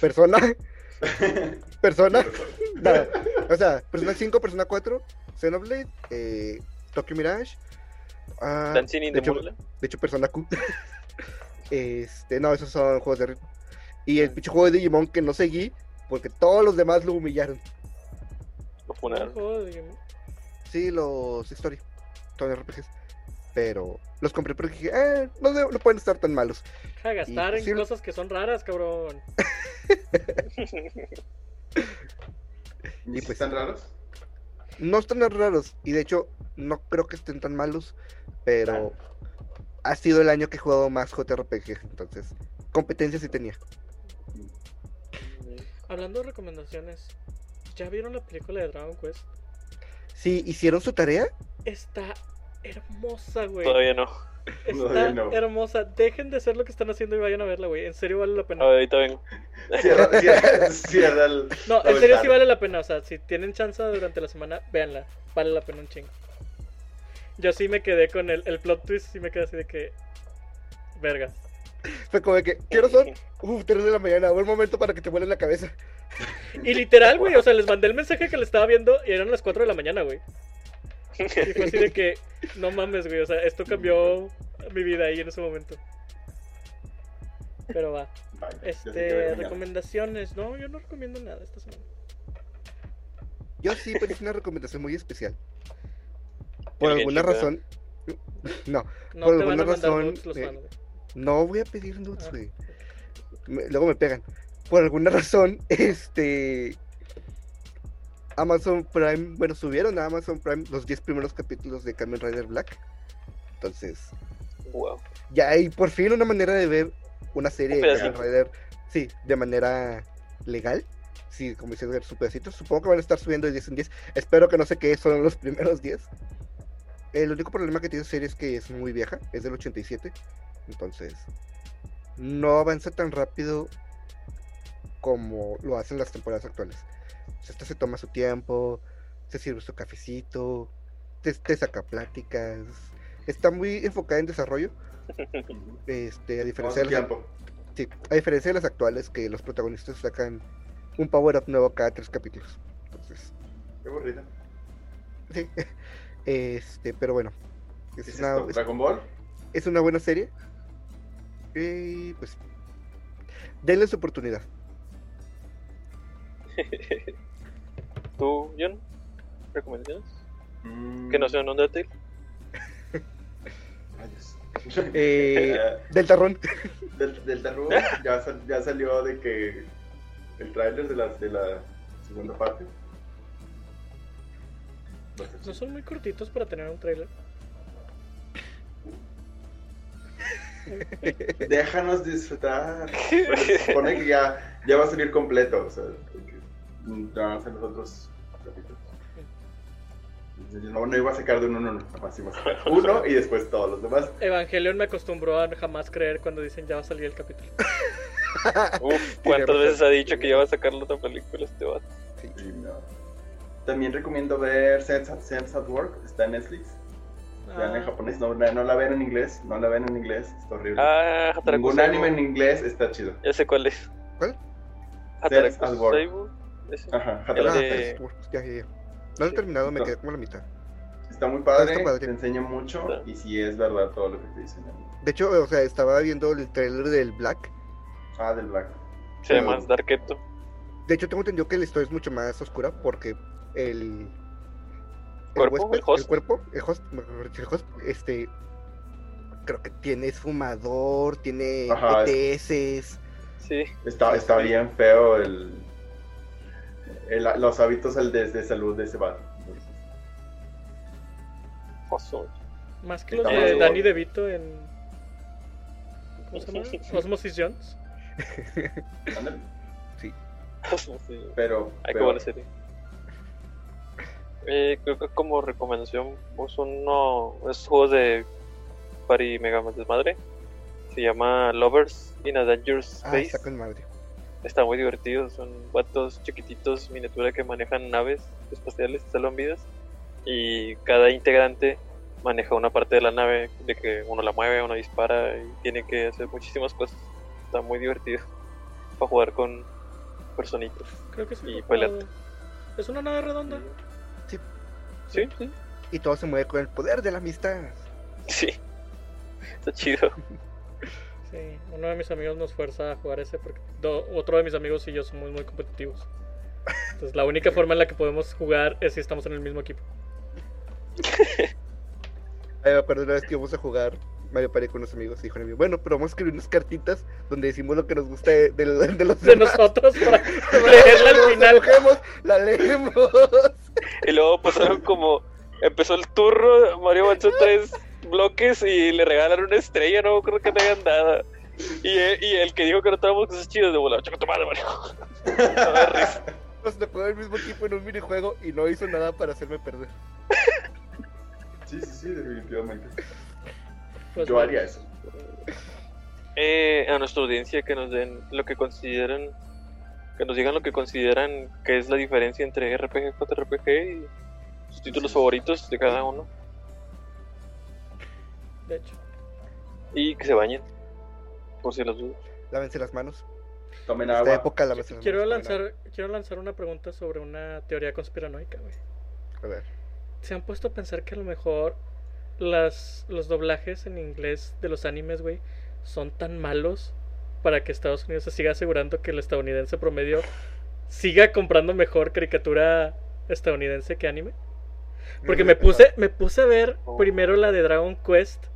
Persona, *laughs* Persona, nada. O sea, Persona 5, Persona 4, Xenoblade, eh, Tokyo Mirage, ah, Dancing in de the hecho, Moonlight. de hecho Persona Q. *laughs* este, no, esos son juegos de ritmo. Y el pinche juego de Digimon que no seguí porque todos los demás lo humillaron. Lo Un funaron. Sí, los Story, son RPGs. Pero los compré porque dije, eh, no, de- no pueden estar tan malos. De gastar en cosas que son raras, cabrón. *laughs* ¿Y pues- están raros? No están tan raros. Y de hecho, no creo que estén tan malos. Pero ha sido el año que he jugado más JRPGs. Entonces, competencia sí tenía. Hablando de recomendaciones, ¿ya vieron la película de Dragon Quest? Sí, hicieron su tarea. Está hermosa, güey. Todavía no. Está no. hermosa. Dejen de hacer lo que están haciendo y vayan a verla, güey. En serio vale la pena. Ahorita vengo. Cierra, cierra, cierra el... No, en serio sí vale la pena. O sea, si tienen chance durante la semana, véanla. Vale la pena un chingo. Yo sí me quedé con el, el plot twist, sí me quedé así de que. Vergas. Fue como de que, ¿qué hora son? Uf, 3 de la mañana, buen momento para que te vuelen la cabeza. Y literal, güey, o sea, les mandé el mensaje que le estaba viendo y eran las 4 de la mañana, güey. Y fue así de que, no mames, güey, o sea, esto cambió mi vida ahí en ese momento. Pero va. Este, recomendaciones. No, yo no recomiendo nada esta semana. Yo sí, pero es una recomendación muy especial. Por alguna razón. No, No Por alguna razón, nudes eh, no voy a pedir nudes, Ah. güey. Luego me pegan. Por alguna razón, *laughs* este. Amazon Prime, bueno, subieron a Amazon Prime los 10 primeros capítulos de Kamen Rider Black. Entonces, Wow. ya hay por fin una manera de ver una serie de Kamen. Rider, sí, de manera legal. Sí, como dicen ver su pedacito. Supongo que van a estar subiendo de 10 en 10. Espero que no sé qué son los *laughs* primeros 10. El único problema que tiene esa serie es que es muy vieja, es del 87. Entonces, no avanza tan rápido como lo hacen las temporadas actuales. Esta se toma su tiempo, se sirve su cafecito, te, te saca pláticas. Está muy enfocada en desarrollo. *laughs* Este, a diferencia de las, sí, a diferencia de las actuales, que los protagonistas sacan un power up nuevo cada tres capítulos. Entonces, Qué aburrido. sí. *laughs* Este, pero bueno. ¿Qué Es es una, esto? es- ¿Dragon Ball? es una buena serie. Y pues. Denle su oportunidad. *laughs* ¿Tú, John? ¿Recomendaciones? Mm, Que no sean Undertale. *laughs* rayos. *laughs* Eh, del tarrón. *laughs* del, del Tarú ya, sal- ya salió de que el tráiler de la, de la segunda parte. No son muy cortitos para tener un trailer. Déjanos disfrutar. Se supone que ya, ya va a salir completo. O sea, ya van a ser los otros capítulos. No, no iba a sacar de uno en uno, nada más iba a sacar *laughs* uno y después todos los demás. Evangelion me acostumbró a jamás creer cuando dicen ya va a salir el capítulo. *laughs* Uf, ¿cuántas veces ha dicho que ya va a sacar la otra película este vato? No. También recomiendo ver Sense at, Sense at Work, está en Netflix. Vean en Ah, japonés, no, no la ven en inglés, no la ven en inglés, está horrible. Ah, Ningún anime en inglés está chido. Ya sé cuál es. ¿Cuál? Sense at Work. Ese. Ajá, de- pues, ya, ya, ya. No lo he Sí. terminado, me No. quedé como la mitad. Está muy padre, Está padre. te enseña mucho Está. y si es verdad todo lo que te dicen. De hecho, o sea, estaba viendo el trailer del Black. Ah, del Black. Se llama Pero- Darketo. De hecho, tengo entendido que la historia es mucho más oscura porque el. ¿Cuerpo? huésped, ¿El host? cuerpo, el host, mejor dicho, el host, este. Creo que tiene es fumador, tiene Ajá. Sí. ETS. Está, está bien feo el, el- los hábitos al de, de salud de ese vato. Entonces, Oso. más que los de Danny. DeVito en. ¿Cómo se llama? Osmosis Jones. Sí. Pero, Ay, qué pero- buena serie. Eh, creo que como recomendación, pues uno, esos juegos de Party Mega Man Desmadre. Se llama Lovers in a Dangerous Ah, Space. está con madre. Está muy divertido. Son vatos chiquititos, miniatura, que manejan naves espaciales, salvan vidas. Y cada integrante maneja una parte de la nave, de que uno la mueve, uno dispara y tiene que hacer muchísimas cosas. Está muy divertido para jugar con personitas. Creo que sí. Y jugado. Es una nave redonda. Sí. Sí, sí. Y todo se mueve con el poder de la amistad. Sí. Está chido. *laughs* Sí, uno de mis amigos nos fuerza a jugar ese porque do- otro de mis amigos y yo somos muy competitivos. Entonces la única forma en la que podemos jugar es si estamos en el mismo equipo. Ay, me acuerdo una vez que íbamos a jugar Mario Party con unos amigos y dijo amigo, bueno, pero vamos a escribir unas cartitas donde decimos lo que nos gusta de, de, de los De demás. nosotros para *laughs* *laughs* leerla al final. escogemos, la leemos. Y luego pasaron como. Empezó el turno, Mario avanzó tres bloques y le regalaron una estrella, no creo que no hayan nada. Y, eh, y el que dijo que no estábamos cosas chidas de volar, chica tu madre, Mario. *laughs* Nos tocó el mismo equipo en un minijuego y no hizo nada para hacerme perder. *laughs* Sí, sí, sí, definitivamente. Pues Yo haría eso. Eh, a nuestra audiencia que nos den lo que consideran, que nos digan lo que consideran que es la diferencia entre RPG, JRPG y sus títulos favoritos de cada uno. De hecho. Y que se bañen. por si las dudas. Lávense las manos. Tomen esta agua. época, lávense las Quiero manos. lanzar, quiero lanzar una pregunta sobre una teoría conspiranoica, güey. A ver. ¿Se han puesto a pensar que a lo mejor las, los doblajes en inglés de los animes, güey, son tan malos para que Estados Unidos se siga asegurando que el estadounidense promedio siga comprando mejor caricatura estadounidense que anime? Porque me puse, me puse a ver primero la de Dragon Quest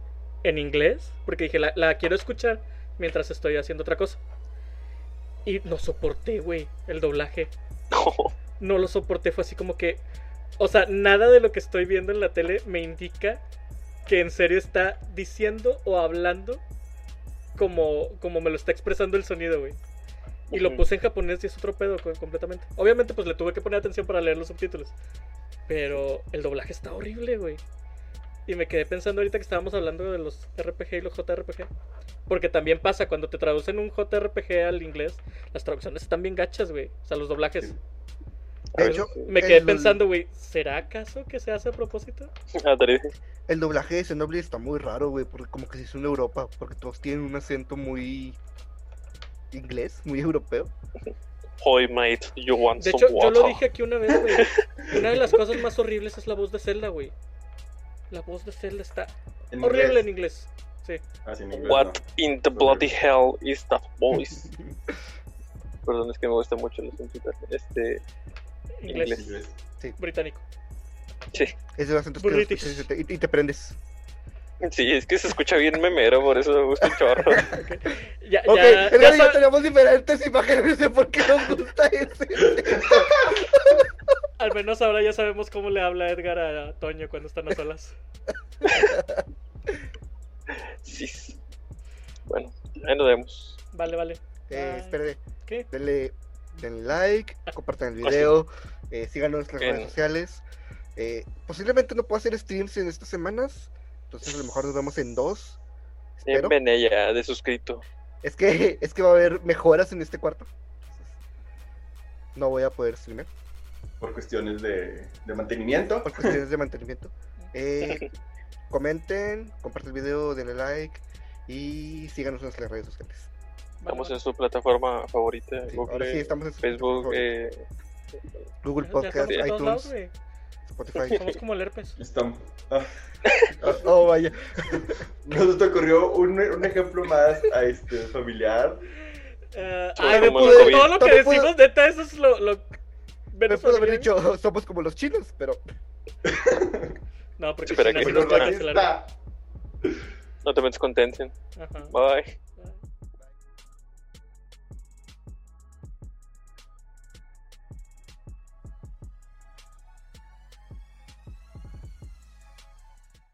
en inglés, porque dije, la, la quiero escuchar mientras estoy haciendo otra cosa. Y no soporté, güey, el doblaje *laughs* no lo soporté. Fue así como que. O sea, nada de lo que estoy viendo en la tele me indica que en serio está diciendo o hablando como, como me lo está expresando el sonido, güey. Y lo puse en japonés y es otro pedo co- completamente. Obviamente, pues le tuve que poner atención para leer los subtítulos. Pero el doblaje está horrible, güey. Y me quedé pensando ahorita que estábamos hablando de los RPG y los JRPG. Porque también pasa, cuando te traducen un JRPG al inglés, las traducciones están bien gachas, güey. O sea, los doblajes. De hecho. Me quedé El- pensando, güey, ¿será acaso que se hace a propósito? Ah. El doblaje de Xenoblade está muy raro, güey, porque como que se hizo en Europa, porque todos tienen un acento muy inglés, muy europeo. Hoy, mate, you want De some hecho, yo lo dije aquí una vez, güey. *laughs* Una de las cosas más horribles es la voz de Zelda, güey. La voz de Zelda está En horrible en inglés. Sí. Ah, sí, en inglés, What no. in the bloody hell is that voice? *laughs* Perdón, es que me gusta mucho el acento Este, Inglés. Inglés. Inglés. Británico. sí. Es de los acentos que y te prendes. Sí, es que se escucha bien memero, por eso me gusta un chorro. *laughs* Ya, Ok, ya, Edgar ya tenemos diferentes imágenes de por qué nos gusta ese. *laughs* Al menos ahora ya sabemos cómo le habla Edgar a Toño cuando están a solas. Sí. Bueno, ahí nos vemos. Vale, vale. Eh, espérate, ¿Qué? denle, denle like, compartan el Ah, video, eh, síganos en nuestras redes sociales. Eh, posiblemente no puedo hacer streams en estas semanas, entonces a lo mejor nos vemos en dos. En Espero. De suscrito. Es que, *laughs* es que va a haber mejoras en este cuarto. Entonces, no voy a poder streamear Por cuestiones de, de mantenimiento. por cuestiones de mantenimiento. *laughs* Eh, *laughs* comenten, compartan el video, denle like y síganos en nuestras redes sociales. Estamos en su plataforma favorita. Sí, Google, ahora sí estamos en Facebook, eh, Google Podcast, iTunes. Spotify. *laughs* Somos como el herpes. Estamos- *laughs* ah, Oh, oh, vaya. *laughs* nos te ocurrió un, un ejemplo más a este familiar. Eh, ay, COVID. todo lo que decimos, neta, eso es lo. lo Me puedo haber dicho, somos como los chinos, pero no, porque Espera China que sí no no te metes con Tencent. Bye.